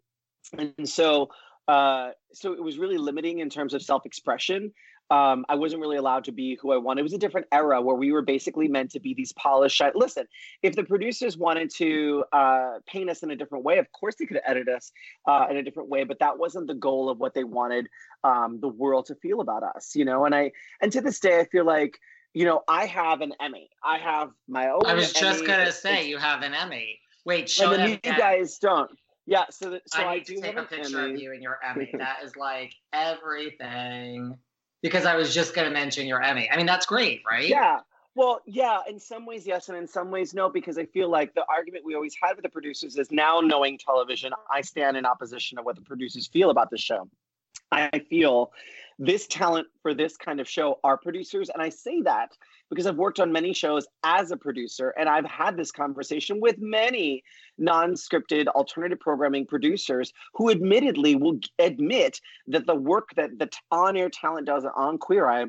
and so uh so it was really limiting in terms of self-expression um, I wasn't really allowed to be who I wanted. It was a different era where we were basically meant to be these polished. Listen, if the producers wanted to uh, paint us in a different way, of course they could edit us uh, in a different way, but that wasn't the goal of what they wanted um, the world to feel about us, you know. And I, and to this day, I feel like, you know, I have an Emmy. I have my own. I was just Emmy. gonna say it's- you have an Emmy. Wait, show and then you again. guys don't. Yeah, so that, so I I, do take have a picture of you and your Emmy. that is like everything. Because I was just gonna mention your Emmy. I mean, that's great, right? Yeah. Well, yeah, in some ways, yes, and in some ways, no, because I feel like the argument we always had with the producers is now knowing television, I stand in opposition of what the producers feel about the show. I feel this talent for this kind of show are producers. And I say that because I've worked on many shows as a producer, and I've had this conversation with many non scripted alternative programming producers who admittedly will admit that the work that the on air talent does on Queer Eye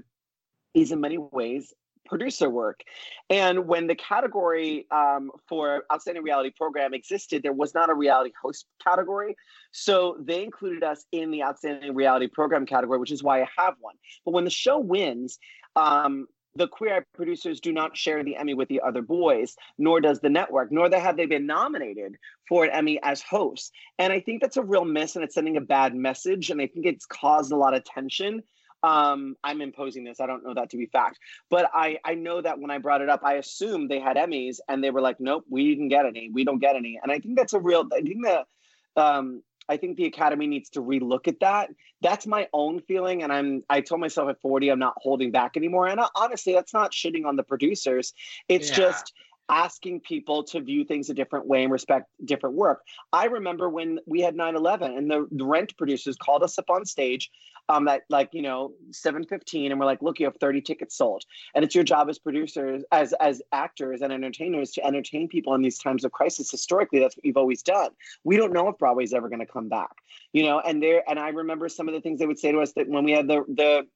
is in many ways producer work. And when the category um, for outstanding reality program existed, there was not a reality host category. So they included us in the outstanding reality program category, which is why I have one. But when the show wins, um, the queer eye producers do not share the Emmy with the other boys, nor does the network, nor have they been nominated for an Emmy as hosts. And I think that's a real miss, and it's sending a bad message. And I think it's caused a lot of tension. Um, I'm imposing this. I don't know that to be fact, but I I know that when I brought it up, I assumed they had Emmys, and they were like, "Nope, we didn't get any. We don't get any." And I think that's a real. I think that um, I think the Academy needs to relook at that. That's my own feeling, and I'm. I told myself at 40, I'm not holding back anymore. And uh, honestly, that's not shitting on the producers. It's Yeah. just asking people to view things a different way and respect different work. I remember when we had 9/11 and the, the rent producers called us up on stage um at like, you know, 7:15 and we're like, "Look, you have 30 tickets sold." And it's your job as producers as as actors and entertainers to entertain people in these times of crisis. Historically, that's what you've always done. We don't know if Broadway's ever going to come back. You know, and there and I remember some of the things they would say to us that when we had the the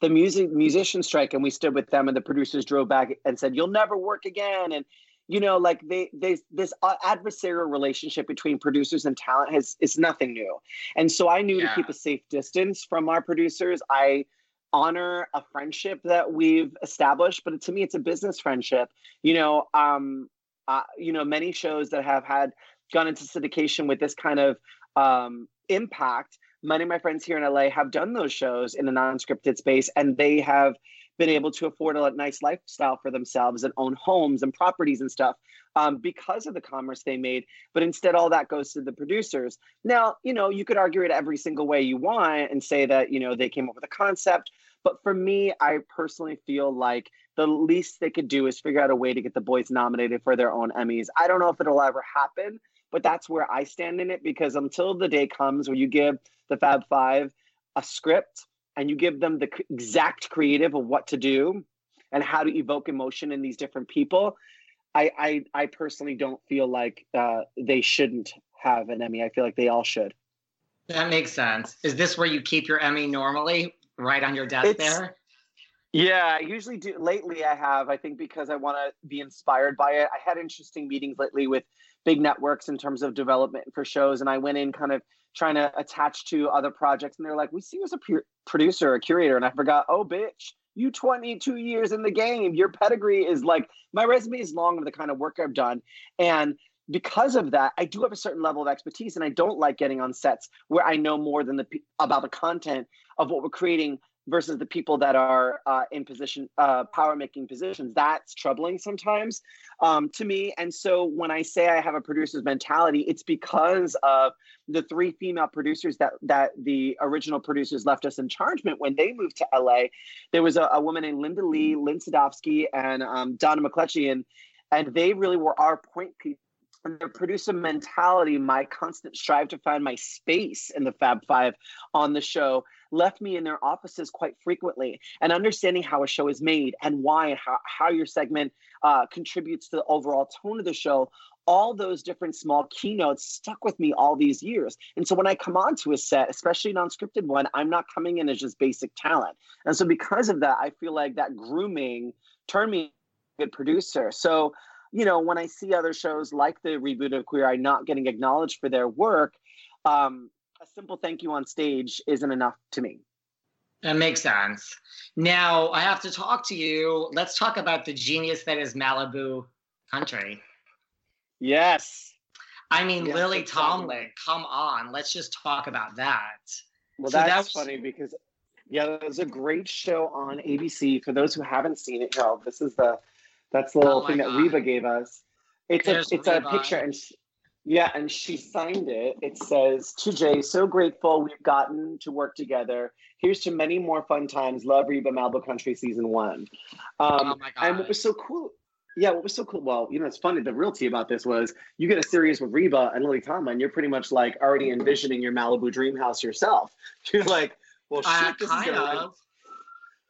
the music musician strike and we stood with them and the producers drove back and said you'll never work again and you know like they they this uh, adversarial relationship between producers and talent has is nothing new. And so i knew Yeah. to keep a safe distance from our producers. I honor a friendship that we've established but to me it's a business friendship. You know um uh, you know many shows that have had gone into syndication with this kind of um impact many of my friends here in LA have done those shows in a non-scripted space and they have been able to afford a nice lifestyle for themselves and own homes and properties and stuff um, because of the commerce they made but instead all that goes to the producers. Now you know you could argue it every single way you want and say that you know they came up with a concept but for me i personally feel like the least they could do is figure out a way to get the boys nominated for their own emmys. I don't know if it'll ever happen but that's where i stand in it because until the day comes where you give the Fab Five a script and you give them the exact creative of what to do and how to evoke emotion in these different people, I I, I personally don't feel like uh, they shouldn't have an Emmy. I feel like they all should. That makes sense. Is this where you keep your Emmy normally? Right on your desk It's- there? Yeah, I usually do. Lately, I have. I think because I want to be inspired by it. I had interesting meetings lately with big networks in terms of development for shows, and I went in kind of trying to attach to other projects, and they're like, "We see you as a pu- producer, a curator," and I forgot. Oh, bitch, you 22 years in the game. Your pedigree is like my resume is long of the kind of work I've done, and because of that, I do have a certain level of expertise, and I don't like getting on sets where I know more than the about the content of what we're creating versus the people that are uh, in position uh, power making positions. That's troubling sometimes um, to me. And so when i say i have a producer's mentality it's because of the three female producers that that the original producers left us in chargement when they moved to la there was a, a woman named linda lee lynn sadowski and um, donna mccletchy and they really were our point people and their producer mentality, my constant strive to find my space in the Fab Five on the show, left me in their offices quite frequently. And understanding how a show is made and why and how, how your segment uh, contributes to the overall tone of the show, all those different small keynotes stuck with me all these years. And so when I come onto a set, especially an unscripted one, I'm not coming in as just basic talent. And so because of that, I feel like that grooming turned me a good producer. So you know, when I see other shows like the reboot of Queer Eye not getting acknowledged for their work, um, a simple thank you on stage isn't enough to me. That makes sense. Now I have to talk to you. Let's talk about the genius that is Malibu Country. Yes. I mean, yes, Lily Tomlin, come on. Let's just talk about that. Well, so that's that was... funny because, yeah, it was a great show on ABC. For those who haven't seen it, Harold, this is the that's the little oh thing God. that Reba gave us. It's There's a it's Reba. a picture, and she, yeah, and she signed it. It says to Jai, so grateful we've gotten to work together. Here's to many more fun times. Love Reba Malibu Country season one. Um, oh my God. And what was so cool? Yeah, what was so cool? Well, you know, it's funny. The realty about this was you get a series with Reba and Lily Tomlin. You're pretty much like already envisioning your Malibu dream house yourself. You're like, well, shit, uh, this is gonna.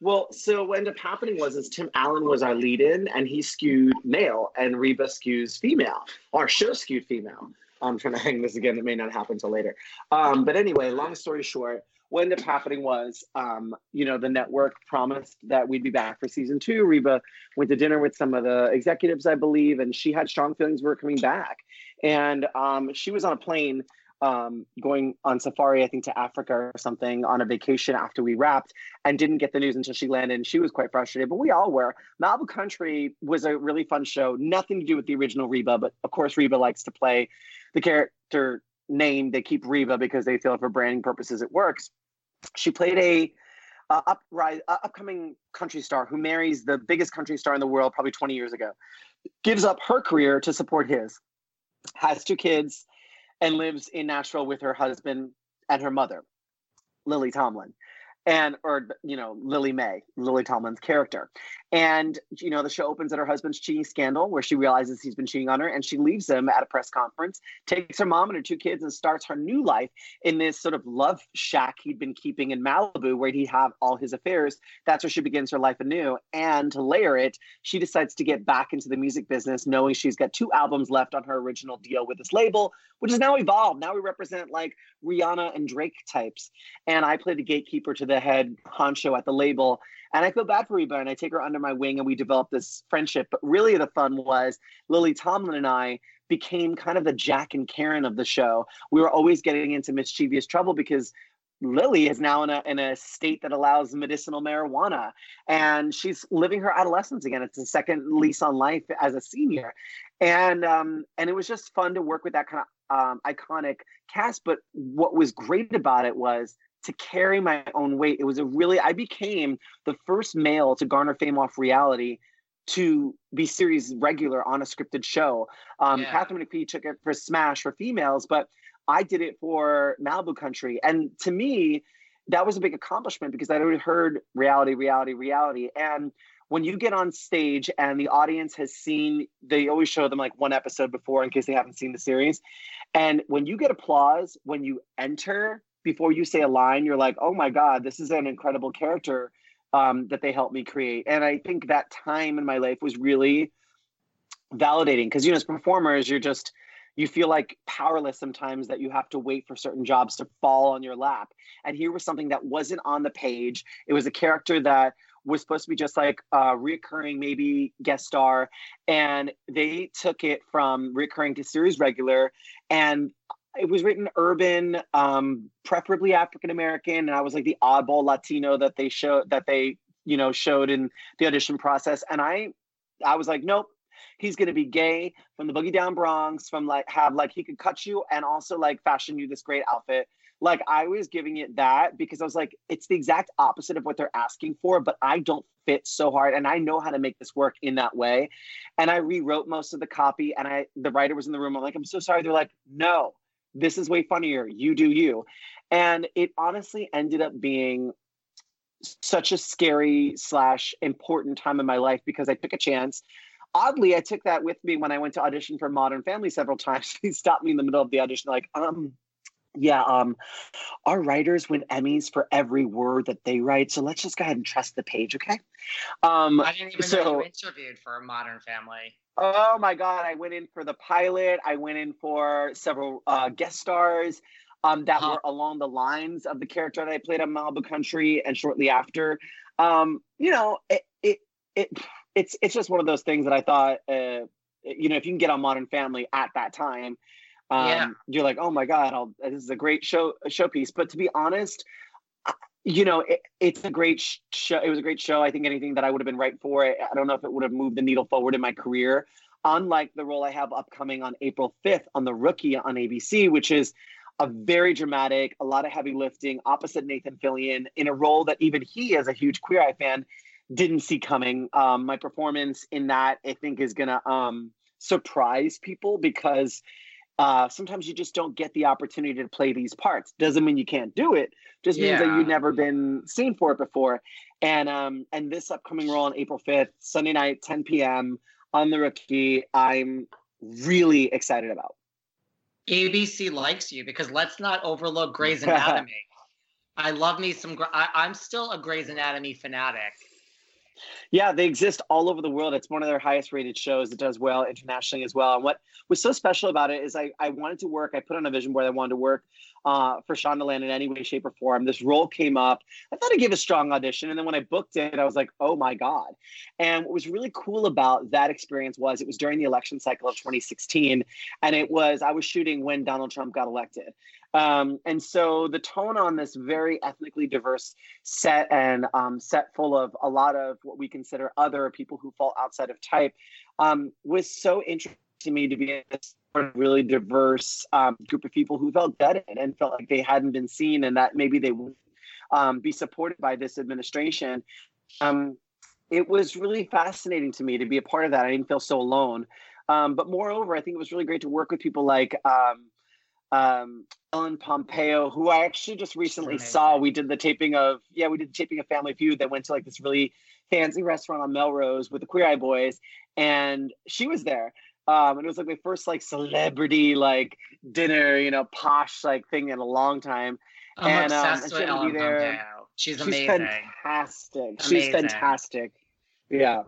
Well, so what ended up happening was is Tim Allen was our lead-in, and he skewed male, and Reba skews female. Our show skewed female. I'm trying to hang this again. It may not happen until later. Um, but anyway, long story short, what ended up happening was, um, you know, the network promised that we'd be back for season two. Reba went to dinner with some of the executives, I believe, and she had strong feelings we were coming back. And um, she was on a plane um, going on safari, I think to Africa or something on a vacation after we wrapped and didn't get the news until she landed. And she was quite frustrated, but we all were. Malibu Country was a really fun show, nothing to do with the original Reba, but of course, Reba likes to play the character name. They keep Reba because they feel for branding purposes it works. She played a uh, uprise, uh, upcoming country star who marries the biggest country star in the world probably 20 years ago, gives up her career to support his, has two kids and lives in Nashville with her husband and her mother, Lily Tomlin and or you know lily may lily tomlin's character. And you know the show opens at her husband's cheating scandal where she realizes he's been cheating on her and she leaves him at a press conference takes her mom and her two kids and starts her new life in this sort of love shack he'd been keeping in malibu where he'd have all his affairs. That's where she begins her life anew. And to layer it she decides to get back into the music business knowing she's got two albums left on her original deal with this label which has now evolved. Now we represent like rihanna and drake types. And i play the gatekeeper to the the head honcho at the label. And I feel bad for Reba and I take her under my wing and we develop this friendship. But really, the fun was Lily Tomlin and I became kind of the Jack and Karen of the show. We were always getting into mischievous trouble because Lily is now in a in a state that allows medicinal marijuana, and she's living her adolescence again. It's a second lease on life as a senior, and um, and it was just fun to work with that kind of um, iconic cast. But what was great about it was to carry my own weight. It was a really, I became the first male to garner fame off reality to be series regular on a scripted show. Um, yeah. Katharine McPhee took it for Smash for females, but I did it for Malibu Country. And to me, that was a big accomplishment because I'd already heard reality, reality, reality. And when you get on stage and the audience has seen, they always show them like one episode before in case they haven't seen the series. And when you get applause, when you enter before you say a line, you're like, oh my God, this is an incredible character um, that they helped me create. And I think that time in my life was really validating because, you know, as performers, you're just, you feel like powerless sometimes that you have to wait for certain jobs to fall on your lap. And here was something that wasn't on the page. It was a character that was supposed to be just like a reoccurring, maybe guest star. And they took it from reoccurring to series regular. And it was written urban, um, preferably African American. And I was like the oddball Latino that they showed that they, you know, showed in the audition process. And I I was like, nope, he's going to be gay from the boogie down Bronx, from like have like he could cut you and also like fashion you this great outfit. Like I was giving it that because I was like, it's the exact opposite of what they're asking for, but I don't fit so hard and I know how to make this work in that way. And I rewrote most of the copy and I the writer was in the room. I'm like, I'm so sorry. They're like, no, this is way funnier. You do you. And it honestly ended up being such a scary slash important time in my life because I took a chance oddly, I took that with me when I went to audition for Modern Family several times. he stopped me in the middle of the audition, like, um, yeah, um, our writers win Emmys for every word that they write, so let's just go ahead and trust the page, okay? Um, I didn't even so, know you interviewed for Modern Family. Oh my God, I went in for the pilot. I went in for several uh, guest stars um, that huh. were along the lines of the character that I played on Malibu Country, and shortly after, um, you know, it, it, it it's it's just one of those things that I thought, uh, you know, if you can get on Modern Family at that time, um, yeah. you're like, oh my god, I'll, this is a great show showpiece. But to be honest, you know, it, it's a great show. It was a great show. I think anything that I would have been right for, it. I don't know if it would have moved the needle forward in my career. Unlike the role I have upcoming on April 5th on The Rookie on ABC, which is a very dramatic, a lot of heavy lifting, opposite Nathan Fillion in a role that even he, as a huge Queer Eye fan, didn't see coming. Um, my performance in that, I think, is going to um, surprise people because uh, sometimes you just don't get the opportunity to play these parts. Doesn't mean you can't do it. Just means yeah. that you've never been seen for it before. And um, and this upcoming role on April fifth, Sunday night, 10 p.m. on the Rookie, I'm really excited about. ABC likes you because let's not overlook Grey's Anatomy. I love me some. I, I'm still a Grey's Anatomy fanatic. Yeah, they exist all over the world. It's one of their highest rated shows. It does well internationally as well. And what was so special about it is I, I wanted to work, I put on a vision board I wanted to work uh, for Shondaland in any way, shape, or form. This role came up. I thought I gave a strong audition. And then when I booked it, I was like, oh my God. And what was really cool about that experience was it was during the election cycle of 2016. And it was, I was shooting when Donald Trump got elected. Um, and so the tone on this very ethnically diverse set and um, set full of a lot of what we consider other people who fall outside of type um, was so interesting to me to be a really diverse um, group of people who felt dead and felt like they hadn't been seen and that maybe they would um, be supported by this administration. Um, it was really fascinating to me to be a part of that. I didn't feel so alone. but moreover, I think it was really great to work with people like um, Ellen Pompeo, who I actually just recently saw. We did the taping of yeah, we did the taping of Family Feud that went to like this really fancy restaurant on Melrose with the Queer Eye Boys, and she was there. Um, and it was like my first like celebrity like dinner, you know, posh like thing in a long time. I'm and, um, obsessed um, with Ellen Pompeo. She's amazing. Fantastic. Amazing. She's fantastic. Yeah.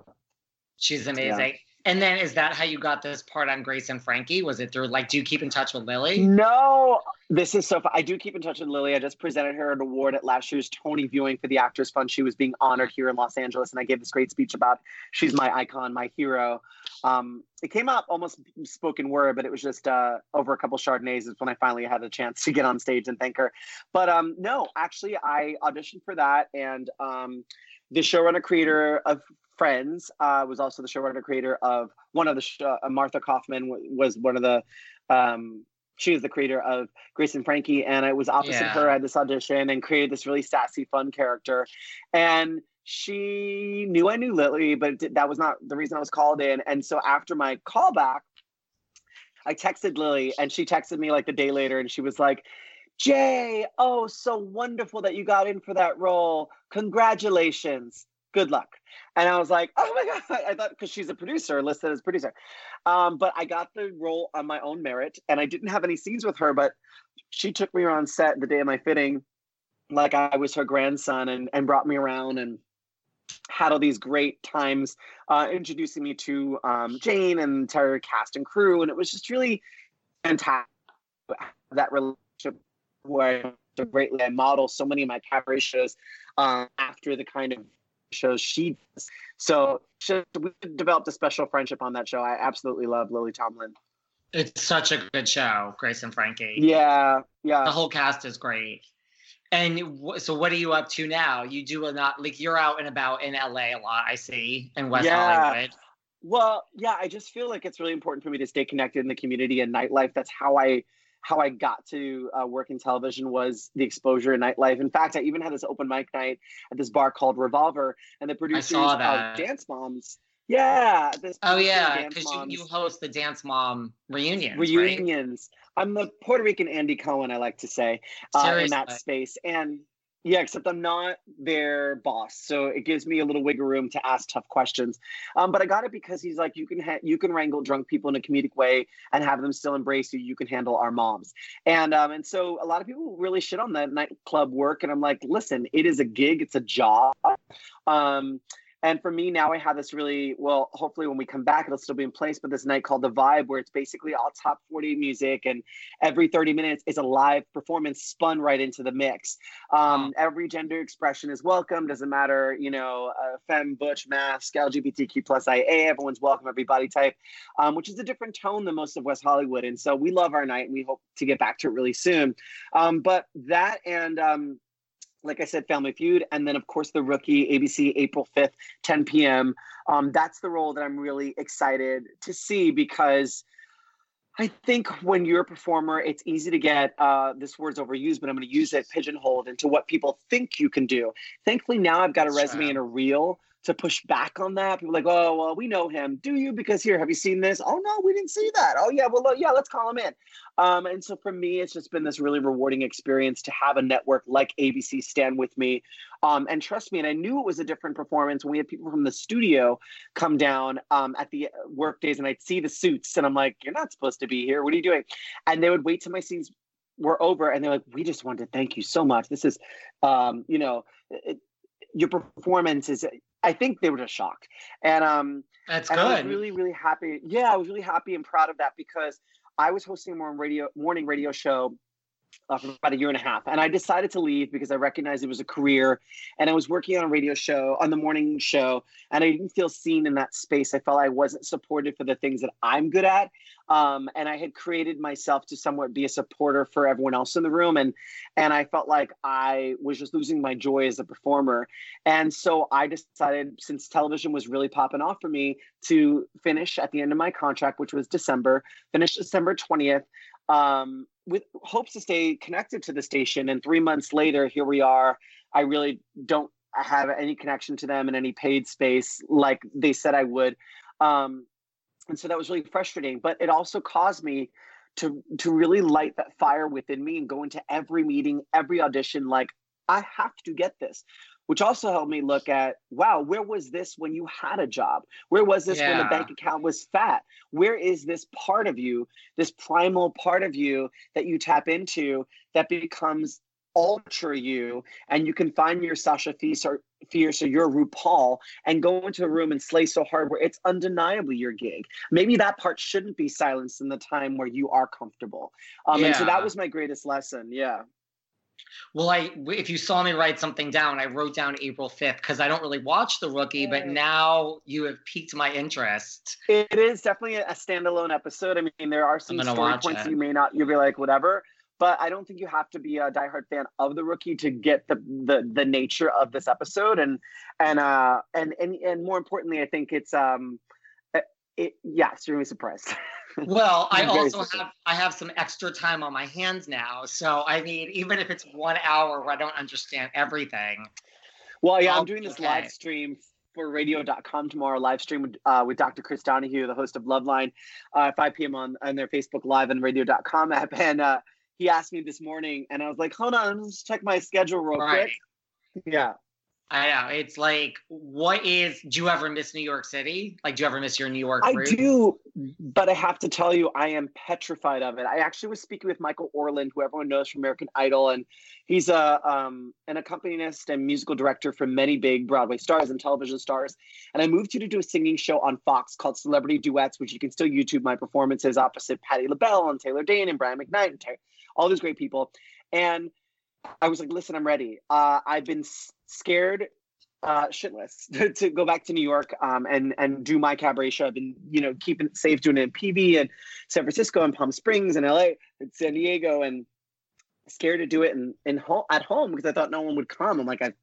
She's amazing. Yeah. And then is that how you got this part on Grace and Frankie? Was it through like do you keep in touch with Lily? No, this is so fun. I do keep in touch with Lily. I just presented her an award at last year's Tony viewing for the Actors Fund. She was being honored here in Los Angeles, and I gave this great speech about she's my icon, my hero. Um, it came up almost spoken word, but it was just uh, over a couple Chardonnays is when I finally had a chance to get on stage and thank her. But um, no, actually, I auditioned for that, and um, the showrunner creator of Friends uh, was also the showrunner creator of one of the sh- uh, Marta Kauffman w- was one of the um, she was the creator of Grace and Frankie, and I was opposite yeah. her at this audition and created this really sassy, fun character. And she knew I knew Lily, but that was not the reason I was called in. And so after my callback, I texted Lily, and she texted me like the day later, and she was like, "Jai, oh, so wonderful that you got in for that role. Congratulations." Good luck. And I was like, oh my God. I thought because she's a producer, listed as producer. Um, but I got the role on my own merit and I didn't have any scenes with her, but she took me around set the day of my fitting, like I was her grandson and, and brought me around and had all these great times uh, introducing me to um, Jane and entire cast and crew. And it was just really fantastic that relationship where I greatly model so many of my cabaret shows uh, after the kind of shows she does. So she, we developed a special friendship on that show. I absolutely love Lily Tomlin. It's such a good show, Grace and Frankie. Yeah, yeah. The whole cast is great. And w- so, what are you up to now? You do a lot, like you're out and about in LA a lot. I see in West Yeah. Hollywood. Well, yeah, I just feel like it's really important for me to stay connected in the community and nightlife. That's how I how I got to uh, work in television was the exposure in nightlife. In fact, I even had this open mic night at this bar called Revolver, and the producers of Dance Moms. Yeah, this Oh yeah, because you, you host the Dance Mom reunions, right? reunions. I'm the Puerto Rican Andy Cohen, I like to say, uh, in that space. And yeah, except I'm not their boss, so it gives me a little wiggle room to ask tough questions. Um, but I got it because he's like, you can ha- you can wrangle drunk people in a comedic way and have them still embrace you. You can handle our moms, and um, and so a lot of people really shit on that nightclub work, and I'm like, listen, it is a gig, it's a job. Um, and for me now, I have this really well. Hopefully, when we come back, it'll still be in place. But this night called the Vibe, where it's basically all top forty music, and every thirty minutes is a live performance spun right into the mix. Um, Every gender expression is welcome. Doesn't matter, you know, uh, femme, butch, masc, LGBTQ plus IA. Everyone's welcome. Every body type, um, which is a different tone than most of West Hollywood. And so we love our night, and we hope to get back to it really soon. Um, but that and um, like I said, Family Feud, and then of course the rookie ABC April 5th, 10 p.m. Um, that's the role that I'm really excited to see because I think when you're a performer, it's easy to get uh, this word's overused, but I'm going to use it pigeonholed into what people think you can do. Thankfully, now I've got a resume and a reel to push back on that. People like, oh, well, we know him. Do you? Because here, have you seen this? Oh, no, we didn't see that. Oh, yeah, well, yeah, let's call him in. Um, and so for me, it's just been this really rewarding experience to have a network like ABC stand with me. Um, and trust me, and I knew it was a different performance when we had people from the studio come down um, at the work days and I'd see the suits and I'm like, you're not supposed to be here. What are you doing? And they would wait till my scenes were over and they're like, we just wanted to thank you so much. This is, um, you know, it, your performance is, I think they were just shocked. And, um, That's and I was good. really, really happy. Yeah, I was really happy and proud of that because I was hosting a morning radio morning radio show uh, for about a year and a half, and I decided to leave because I recognized it was a career, and I was working on a radio show on the morning show, and I didn't feel seen in that space. I felt I wasn't supported for the things that I'm good at, um, and I had created myself to somewhat be a supporter for everyone else in the room, and and I felt like I was just losing my joy as a performer, and so I decided since television was really popping off for me to finish at the end of my contract, which was December, finish December 20th, um, with hopes to stay connected to the station. And three months later, here we are. I really don't have any connection to them in any paid space like they said I would. Um, and so that was really frustrating, but it also caused me to to really light that fire within me and go into every meeting, every audition like I have to get this which also helped me look at wow where was this when you had a job? Where was this when the bank account was fat? Where is this part of you this primal part of you that you tap into that becomes ultra you? And you can find your sasha fierce or fierce or your rupaul and go into a room and slay so hard where it's undeniably your gig. Maybe that part shouldn't be silenced in the time where you are comfortable. Um, and so that was my greatest lesson. Yeah Well, I if you saw me write something down, I wrote down April 5th because I don't really watch the rookie, but now you have piqued my interest. It is definitely a standalone episode. I mean, there are some story points you may not, you'll be like, whatever. But I don't think you have to be a diehard fan of the rookie to get the the the nature of this episode, and and uh and and and more importantly, I think it's um, it, it's really surprised. Well, I also surprised. have I have some extra time on my hands now, so I mean, even if it's one hour where I don't understand everything, Well, yeah, I'll I'm doing this okay. live stream for radio.com tomorrow, live stream with, uh, with Dr. Chris Donaghue, the host of Loveline, uh, 5 p.m. on, on their Facebook Live and radio.com app. And uh, he asked me this morning, and I was like, hold on, let's check my schedule real right? quick. Yeah. I know it's like, what is? Do you ever miss New York City? Like, do you ever miss your New York? I roots? do, but I have to tell you, I am petrified of it. I actually was speaking with Michael Orland, who everyone knows from American Idol, and he's a um, an accompanist and musical director for many big Broadway stars and television stars. And I moved here to do a singing show on Fox called Celebrity Duets, which you can still YouTube my performances opposite Patti LaBelle and Taylor Dayne and Brian McKnight and Ter- all these great people. And I was like, listen, I'm ready. Uh, I've been scared uh, shitless to, go back to New York um, and and do my cabaret show. I've been you know keeping safe doing it in PV and San Francisco and Palm Springs and LA and San Diego and scared to do it in in home at home because I thought no one would come. I'm like I've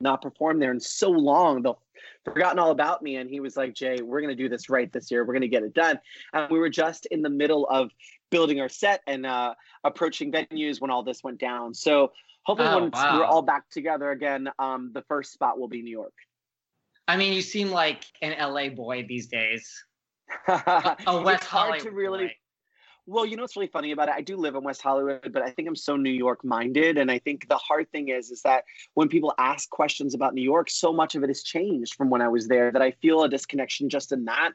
not performed there in so long. They'll forgotten all about me. And he was like, Jai, we're gonna do this right this year. We're gonna get it done. And we were just in the middle of building our set and uh, approaching venues when all this went down. So hopefully Oh, when wow. we're all back together again, um, the first spot will be New York. I mean, you seem like an LA boy these days. a A West it's hard Hollywood to really boy. Well, you know what's really funny about it? I do live in West Hollywood, but I think I'm so New York minded. And I think the hard thing is, is that when people ask questions about New York, so much of it has changed from when I was there that I feel a disconnection just in that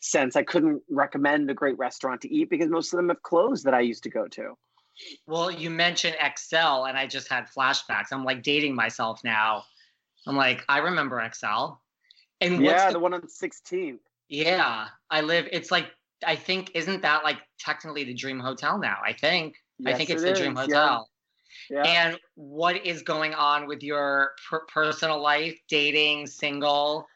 sense. I couldn't recommend a great restaurant to eat because most of them have closed that I used to go to. Well, you mentioned XL, and I just had flashbacks. I'm like dating myself now. I'm like, I remember XL. And what's yeah, the, the one on 16th. yeah, I live. It's like I think isn't that like technically the Dream Hotel now? I think. I Yes, think it's it the Dream is, yeah. Hotel. Yeah. And what is going on with your per- personal life, dating, single?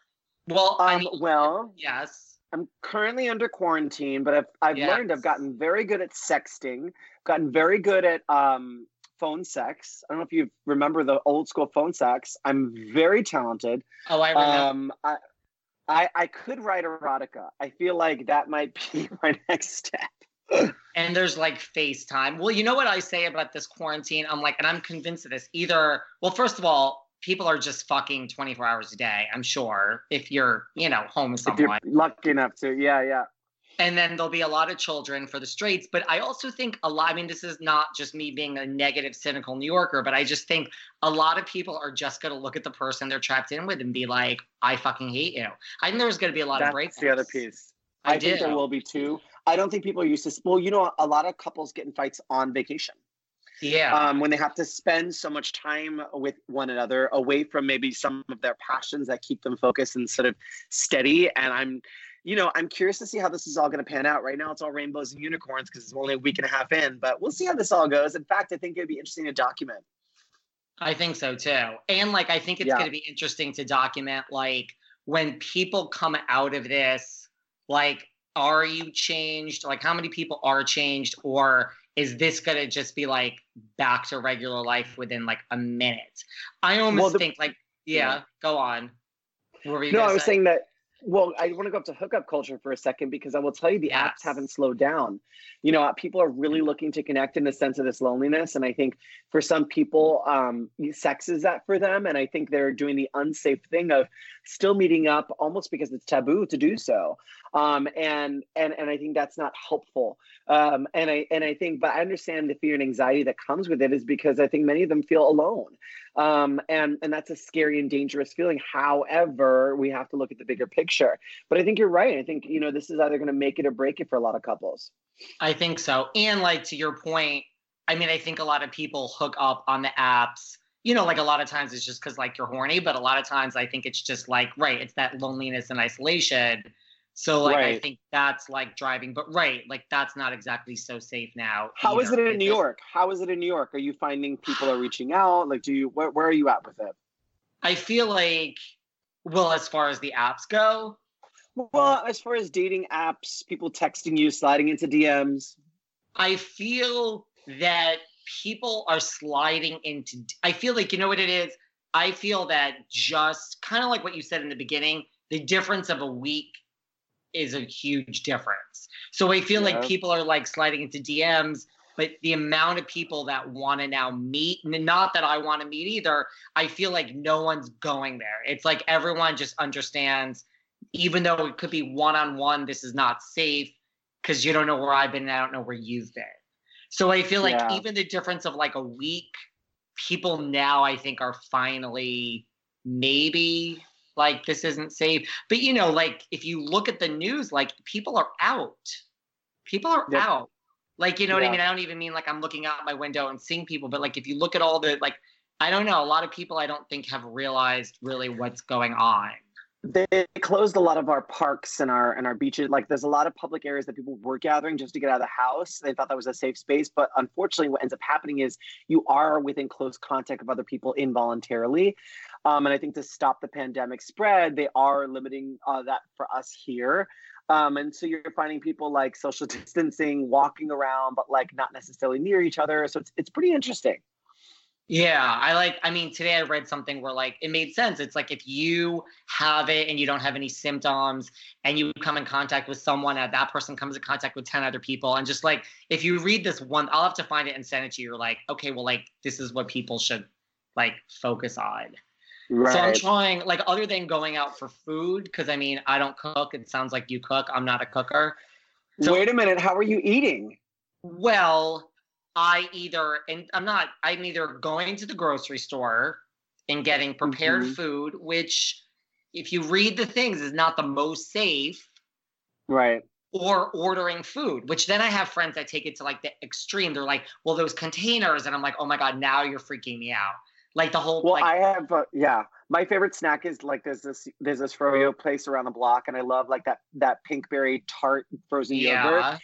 Well, I Um, mean, well, yes. I'm currently under quarantine, but I've I've learned I've gotten very good at sexting, gotten very good at um, phone sex. I don't know if you remember the old school phone sex. I'm very talented. Oh, I remember. Um, I, I I could write erotica. I feel like that might be my next step. and there's like FaceTime. Well, you know what I say about this quarantine? I'm like, and I'm convinced of this. Either, well, first of all, people are just fucking 24 hours a day, I'm sure, if you're, you know, home with If you're lucky enough to, yeah, yeah. And then there'll be a lot of children for the straights. But I also think a lot, I mean, this is not just me being a negative, cynical New Yorker, but I just think a lot of people are just going to look at the person they're trapped in with and be like, I fucking hate you. I think there's going to be a lot of That's the other piece. I, I, think do. there will be too. I don't think people are used to. Well, you know, a lot of couples get in fights on vacation. Yeah. um, when they have to spend so much time with one another away from maybe some of their passions that keep them focused and sort of steady and i'm you know i'm curious to see how this is all going to pan out right now it's all rainbows and unicorns because it's only a week and a half in but we'll see how this all goes in fact i think it'd be interesting to document I think so too. And like I think it's Yeah. going to be interesting to document like when people come out of this like are you changed? Like how many people are changed or is this going to just be like back to regular life within like a minute? I almost Well, the- think like yeah, go on. What were you no i was say? saying that well i want to go up to hookup culture for a second because i will tell you the Yes. apps haven't slowed down. You know people are really looking to connect in the sense of this loneliness and i think for some people um sex is that for them and i think they're doing the unsafe thing of still meeting up almost because it's taboo to do so um and and and i think that's not helpful um and i and i think but i understand the fear and anxiety that comes with it is because i think many of them feel alone um and and that's a scary and dangerous feeling however we have to look at the bigger picture but i think you're right i think you know this is either going to make it or break it for a lot of couples I think so. And like to your point, I mean, I think a lot of people hook up on the apps. You know, like a lot of times it's just because like you're horny, but a lot of times I think it's just like right, it's that loneliness and isolation. So like I think that's like driving, but right, like that's not exactly so safe now. how is it either, in new york how is it in new york are you finding people are reaching out like do you where, where are you at with it I feel like, well, as far as the apps go, well as far as dating apps people texting you sliding into dms I feel that people are sliding into. I feel like you know what it is. I feel that just kind of like what you said in the beginning, the difference of a week is a huge difference. So I feel like people are like sliding into DMs, but the amount of people that want to now meet, not that I want to meet either, I feel like no one's going there. It's like everyone just understands, even though it could be one on one, this is not safe because you don't know where I've been and I don't know where you've been. So I feel like Yeah. even the difference of like a week, people now I think are finally maybe like this isn't safe. But you know, like if you look at the news, like people are out. People are Yep. out. Like, you know what I mean? I don't even mean like I'm looking out my window and seeing people, but like if you look at all the like I don't know, a lot of people I don't think have realized really what's going on. they closed a lot of our parks and our and our beaches. Like there's a lot of public areas that people were gathering just to get out of the house. They thought that was a safe space, but unfortunately, what ends up happening is you are within close contact of other people involuntarily. Um, and I think to stop the pandemic spread, they are limiting uh, that for us here. Um, and so you're finding people like social distancing, walking around, but like not necessarily near each other. So it's it's pretty interesting. Yeah, I like, I mean, today I read something where like it made sense. It's like if you have it and you don't have any symptoms and you come in contact with someone and that person comes in contact with 10 other people, and just like if you read this one, I'll have to find it and send it to you. You're like, okay, well, like this is what people should like focus on. Right. So I'm trying, like, other than going out for food, because I mean, I don't cook. It sounds like you cook. I'm not a cooker. So, Wait a minute. How are you eating? Well, I either and I'm not I'm either going to the grocery store and getting prepared mm-hmm. food, which if you read the things is not the most safe. Right. Or ordering food, which then I have friends that take it to like the extreme. They're like, well, those containers. And I'm like, oh my God, now you're freaking me out. Like the whole Well, like, I have uh, yeah. My favorite snack is like there's this there's this froyo place around the block, and I love like that that pinkberry tart frozen yeah. yogurt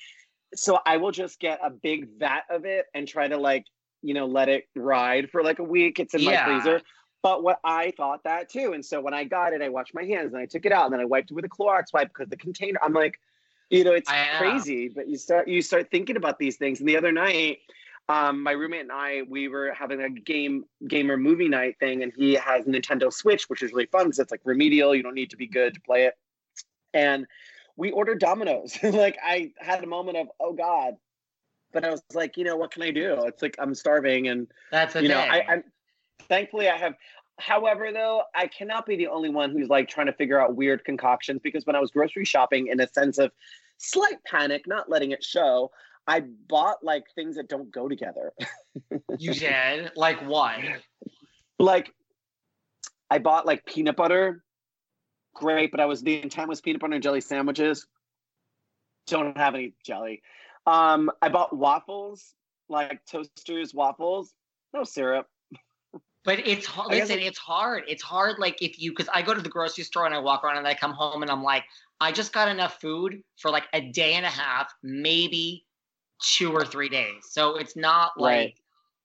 so I will just get a big vat of it and try to like, you know, let it ride for like a week. It's in yeah. my freezer. But what I thought that too. And so when I got it, I washed my hands and I took it out and then I wiped it with a Clorox wipe because the container, I'm like, you know, it's crazy. But you start you start thinking about these things. And the other night, um, my roommate and I, we were having a game gamer movie night thing, and he has Nintendo Switch, which is really fun because it's like remedial. You don't need to be good to play it. And we ordered Domino's. like I had a moment of, oh God. But I was like, you know, what can I do? It's like I'm starving and that's you know, I, I'm thankfully I have however though, I cannot be the only one who's like trying to figure out weird concoctions because when I was grocery shopping in a sense of slight panic, not letting it show, I bought like things that don't go together. you did? Like what? Like I bought like peanut butter great, but I was the intent was peanut butter and jelly sandwiches. Don't have any jelly. Um, I bought waffles, like toasters waffles, no syrup. But it's listen, it's hard. It's hard. Like if you, because I go to the grocery store and I walk around and I come home and I'm like, I just got enough food for like a day and a half, maybe two or three days. So it's not like right.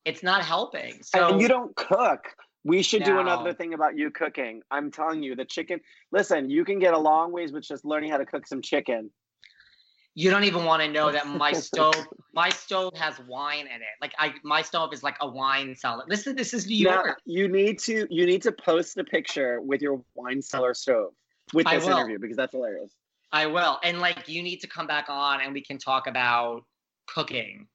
it's not helping. So and you don't cook. We should do another thing about you cooking. I'm telling you, the chicken. Listen, you can get a long ways with just learning how to cook some chicken. You don't even want to know that my stove, my stove has wine in it. Like I, my stove is like a wine cellar. Listen, this is New York. Now, you need to you need to post the picture with your wine cellar stove with this interview because that's hilarious. I will, and like you need to come back on and we can talk about cooking.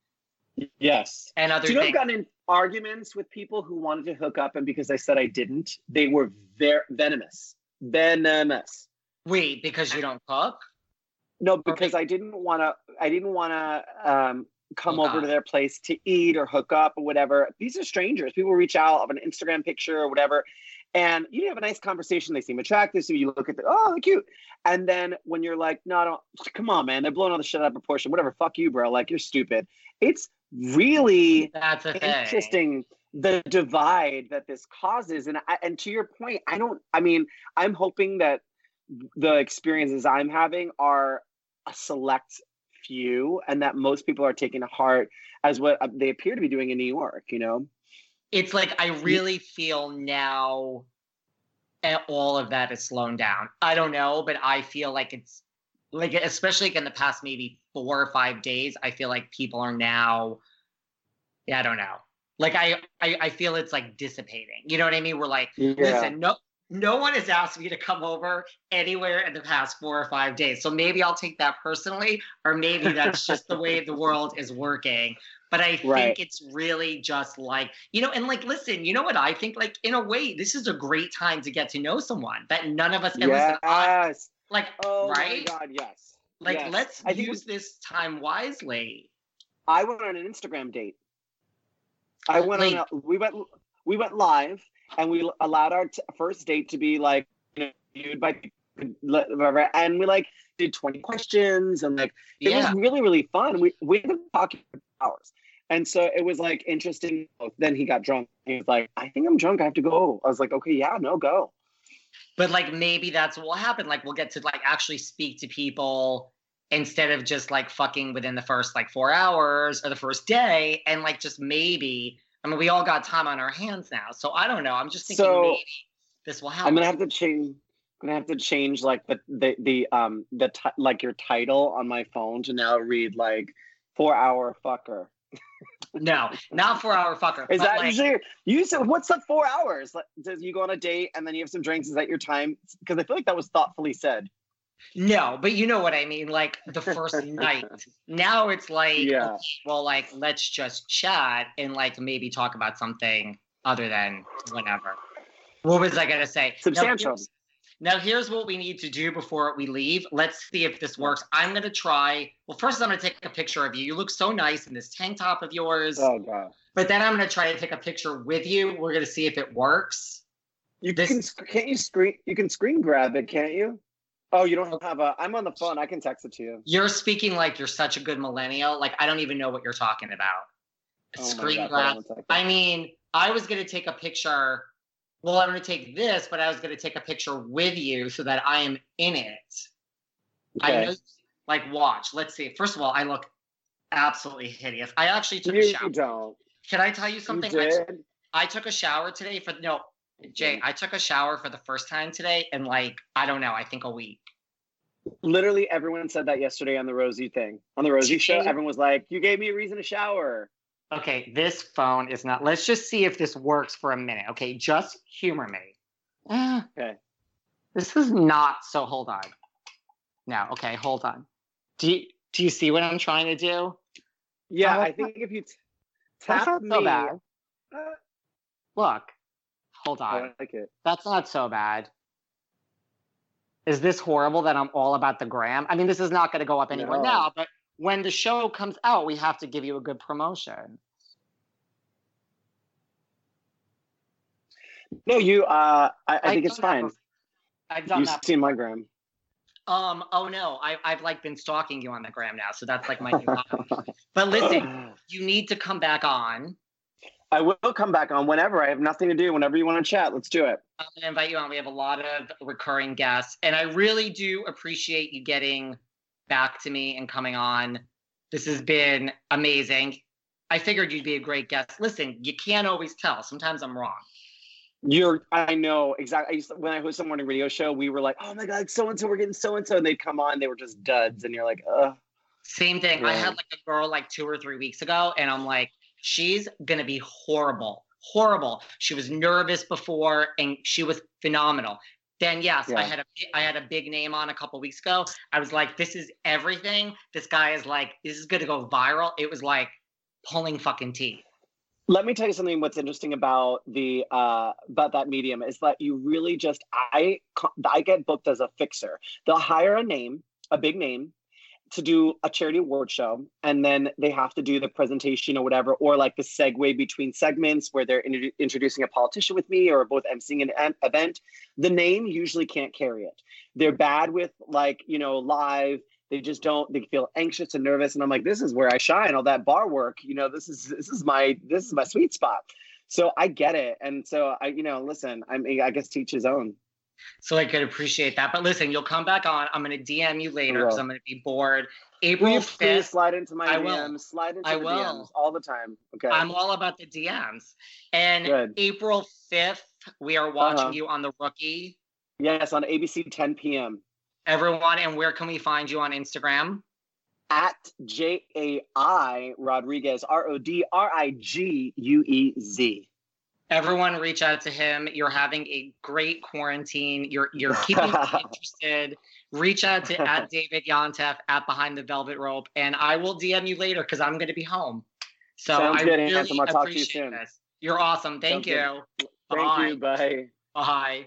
Yes, and other. Do you know things. I've gotten in arguments with people who wanted to hook up, and because I said I didn't, they were very venomous. Venomous. Wait, because you don't cook? No, because I didn't want to. I didn't want to um, come over to their place to eat or hook up or whatever. These are strangers. People reach out of an Instagram picture or whatever, and you have a nice conversation. They seem attractive, so you look at the oh, they're cute. And then when you're like, no, don't come on, man, they're blowing all the shit out of proportion. Whatever, fuck you, bro. Like you're stupid. It's really That's interesting the divide that this causes and I, and to your point i don't i mean i'm hoping that the experiences i'm having are a select few and that most people are taking to heart as what uh, they appear to be doing in new york you know it's like i really feel now all of that is slowing down i don't know but i feel like it's like especially like in the past maybe four or five days, I feel like people are now, yeah, I don't know. Like I, I, I feel it's like dissipating. You know what I mean? We're like, yeah. listen, no, no one has asked me to come over anywhere in the past four or five days. So maybe I'll take that personally, or maybe that's just the way the world is working. But I think right. it's really just like, you know, and like, listen, you know what I think? Like, in a way, this is a great time to get to know someone that none of us, yes. listen, I, like, oh right? my God, yes. Like, yes. let's I use this time wisely. I went on an Instagram date. I went on. A, we went. We went live, and we allowed our t- first date to be like viewed by and we like did 20 questions and like it yeah. was really really fun we we been talking for hours and so it was like interesting then he got drunk he was like i think i'm drunk i have to go i was like okay yeah no go but like maybe that's what will happen. Like we'll get to like actually speak to people instead of just like fucking within the first like four hours or the first day, and like just maybe. I mean, we all got time on our hands now, so I don't know. I'm just thinking So, maybe this will happen. I'm gonna have to change. I'm gonna have to change like the the the um the ti- like your title on my phone to now read like four hour fucker. No, not four hour fucker. Is that like, usually you said what's that four hours? Like, does you go on a date and then you have some drinks? Is that your time? Because I feel like that was thoughtfully said. No, but you know what I mean. Like the first night. Now it's like, Yeah. well, like let's just chat and like maybe talk about something other than whatever. What was I gonna say? Substantial. here's- Now here's what we need to do before we leave. Let's see if this works. I'm gonna try. Well, first I'm gonna take a picture of you. You look so nice in this tank top of yours. Oh god. But then I'm gonna try to take a picture with you. We're gonna see if it works. You This- can can't you screen you can screen grab it, can't you? Oh, you don't have a. I'm on the phone. I can text it to you. You're speaking like you're such a good millennial. Like I don't even know what you're talking about. Oh Screen grab. I mean, I was gonna take a picture. Well, I'm gonna take this, but I was gonna take a picture with you so that I am in it. I know, like, watch. Let's see. First of all, I look absolutely hideous. I actually took a shower. you don't. Can I tell you You something? I, did. I took a shower today for no, Jai. Mm-hmm. I took a shower for the first time today, and like, I don't know. I think a week. Literally, everyone said that yesterday on the Rosie thing. On the Rosie show, everyone was like, "You gave me a reason to shower." Okay, this phone is not. Let's just see if this works for a minute. Okay, just humor me. Ah, Okay. This is not. So hold on. Now, Okay, hold on. Do you, do you see what I'm trying to do? Yeah, Oh, I think if you t- That's tap not me, so bad. Uh, Look. Hold on. I like it. That's not so bad. Is this horrible that I'm all about the gram? I mean, this is not going to go up anywhere No. now, but when the show comes out, we have to give you a good promotion. No, you. Uh, I, I I've think it's fine. before. I've done You've that. seen my gram. Um. Oh no, I, I've like been stalking you on the gram now, so that's like my new hobby. But listen, you need to come back on. I will come back on whenever. I have nothing to do. Whenever you want to chat, let's do it. I'm gonna invite you on. We have a lot of recurring guests, and I really do appreciate you getting back to me and coming on. This has been amazing. I figured you'd be a great guest. Listen, you can't always tell. Sometimes I'm wrong. You're. I know exactly. I used to, when I hosted a morning radio show, we were like, "Oh my god, so and so, we're getting so and so," and they'd come on, they were just duds, and you're like, "Ugh." Same thing. I had like a girl like two or three weeks ago, and I'm like, she's gonna be horrible, horrible. She was nervous before, and she was phenomenal. Then yes, I had a I had a big name on a couple weeks ago. I was like, this is everything. This guy is like, this is gonna go viral. It was like pulling fucking teeth. Let me tell you something. What's interesting about the uh, about that medium is that you really just I I get booked as a fixer. They'll hire a name, a big name, to do a charity award show, and then they have to do the presentation or whatever, or like the segue between segments where they're introdu- introducing a politician with me or both emceeing an an event. The name usually can't carry it. They're bad with like you know live they just don't they feel anxious and nervous and i'm like this is where i shine all that bar work you know this is this is my this is my sweet spot so i get it and so i you know listen i mean i guess teach his own So I could appreciate that. But listen, you'll come back on. I'm gonna DM you later because. I'm gonna be bored. April you please 5th. slide into my I will. Slide into I the will. DMs all the time okay I'm all about the DMs. And Good. April 5th, we are watching Uh-huh. you on the rookie. yes on abc 10 p.m Everyone, and where can we find you on Instagram? at j-a-i rodriguez r-o-d-r-i-g-u-e-z Everyone, reach out to him. You're having a great quarantine. You're you're keeping me interested. Reach out to at David Yontef at Behind the Velvet Rope, and I will DM you later because I'm going to be home. So Sounds I good, really Handsome. I'll talk to you soon. this. You're awesome. Thank Sounds you. good. thank you bye Bye.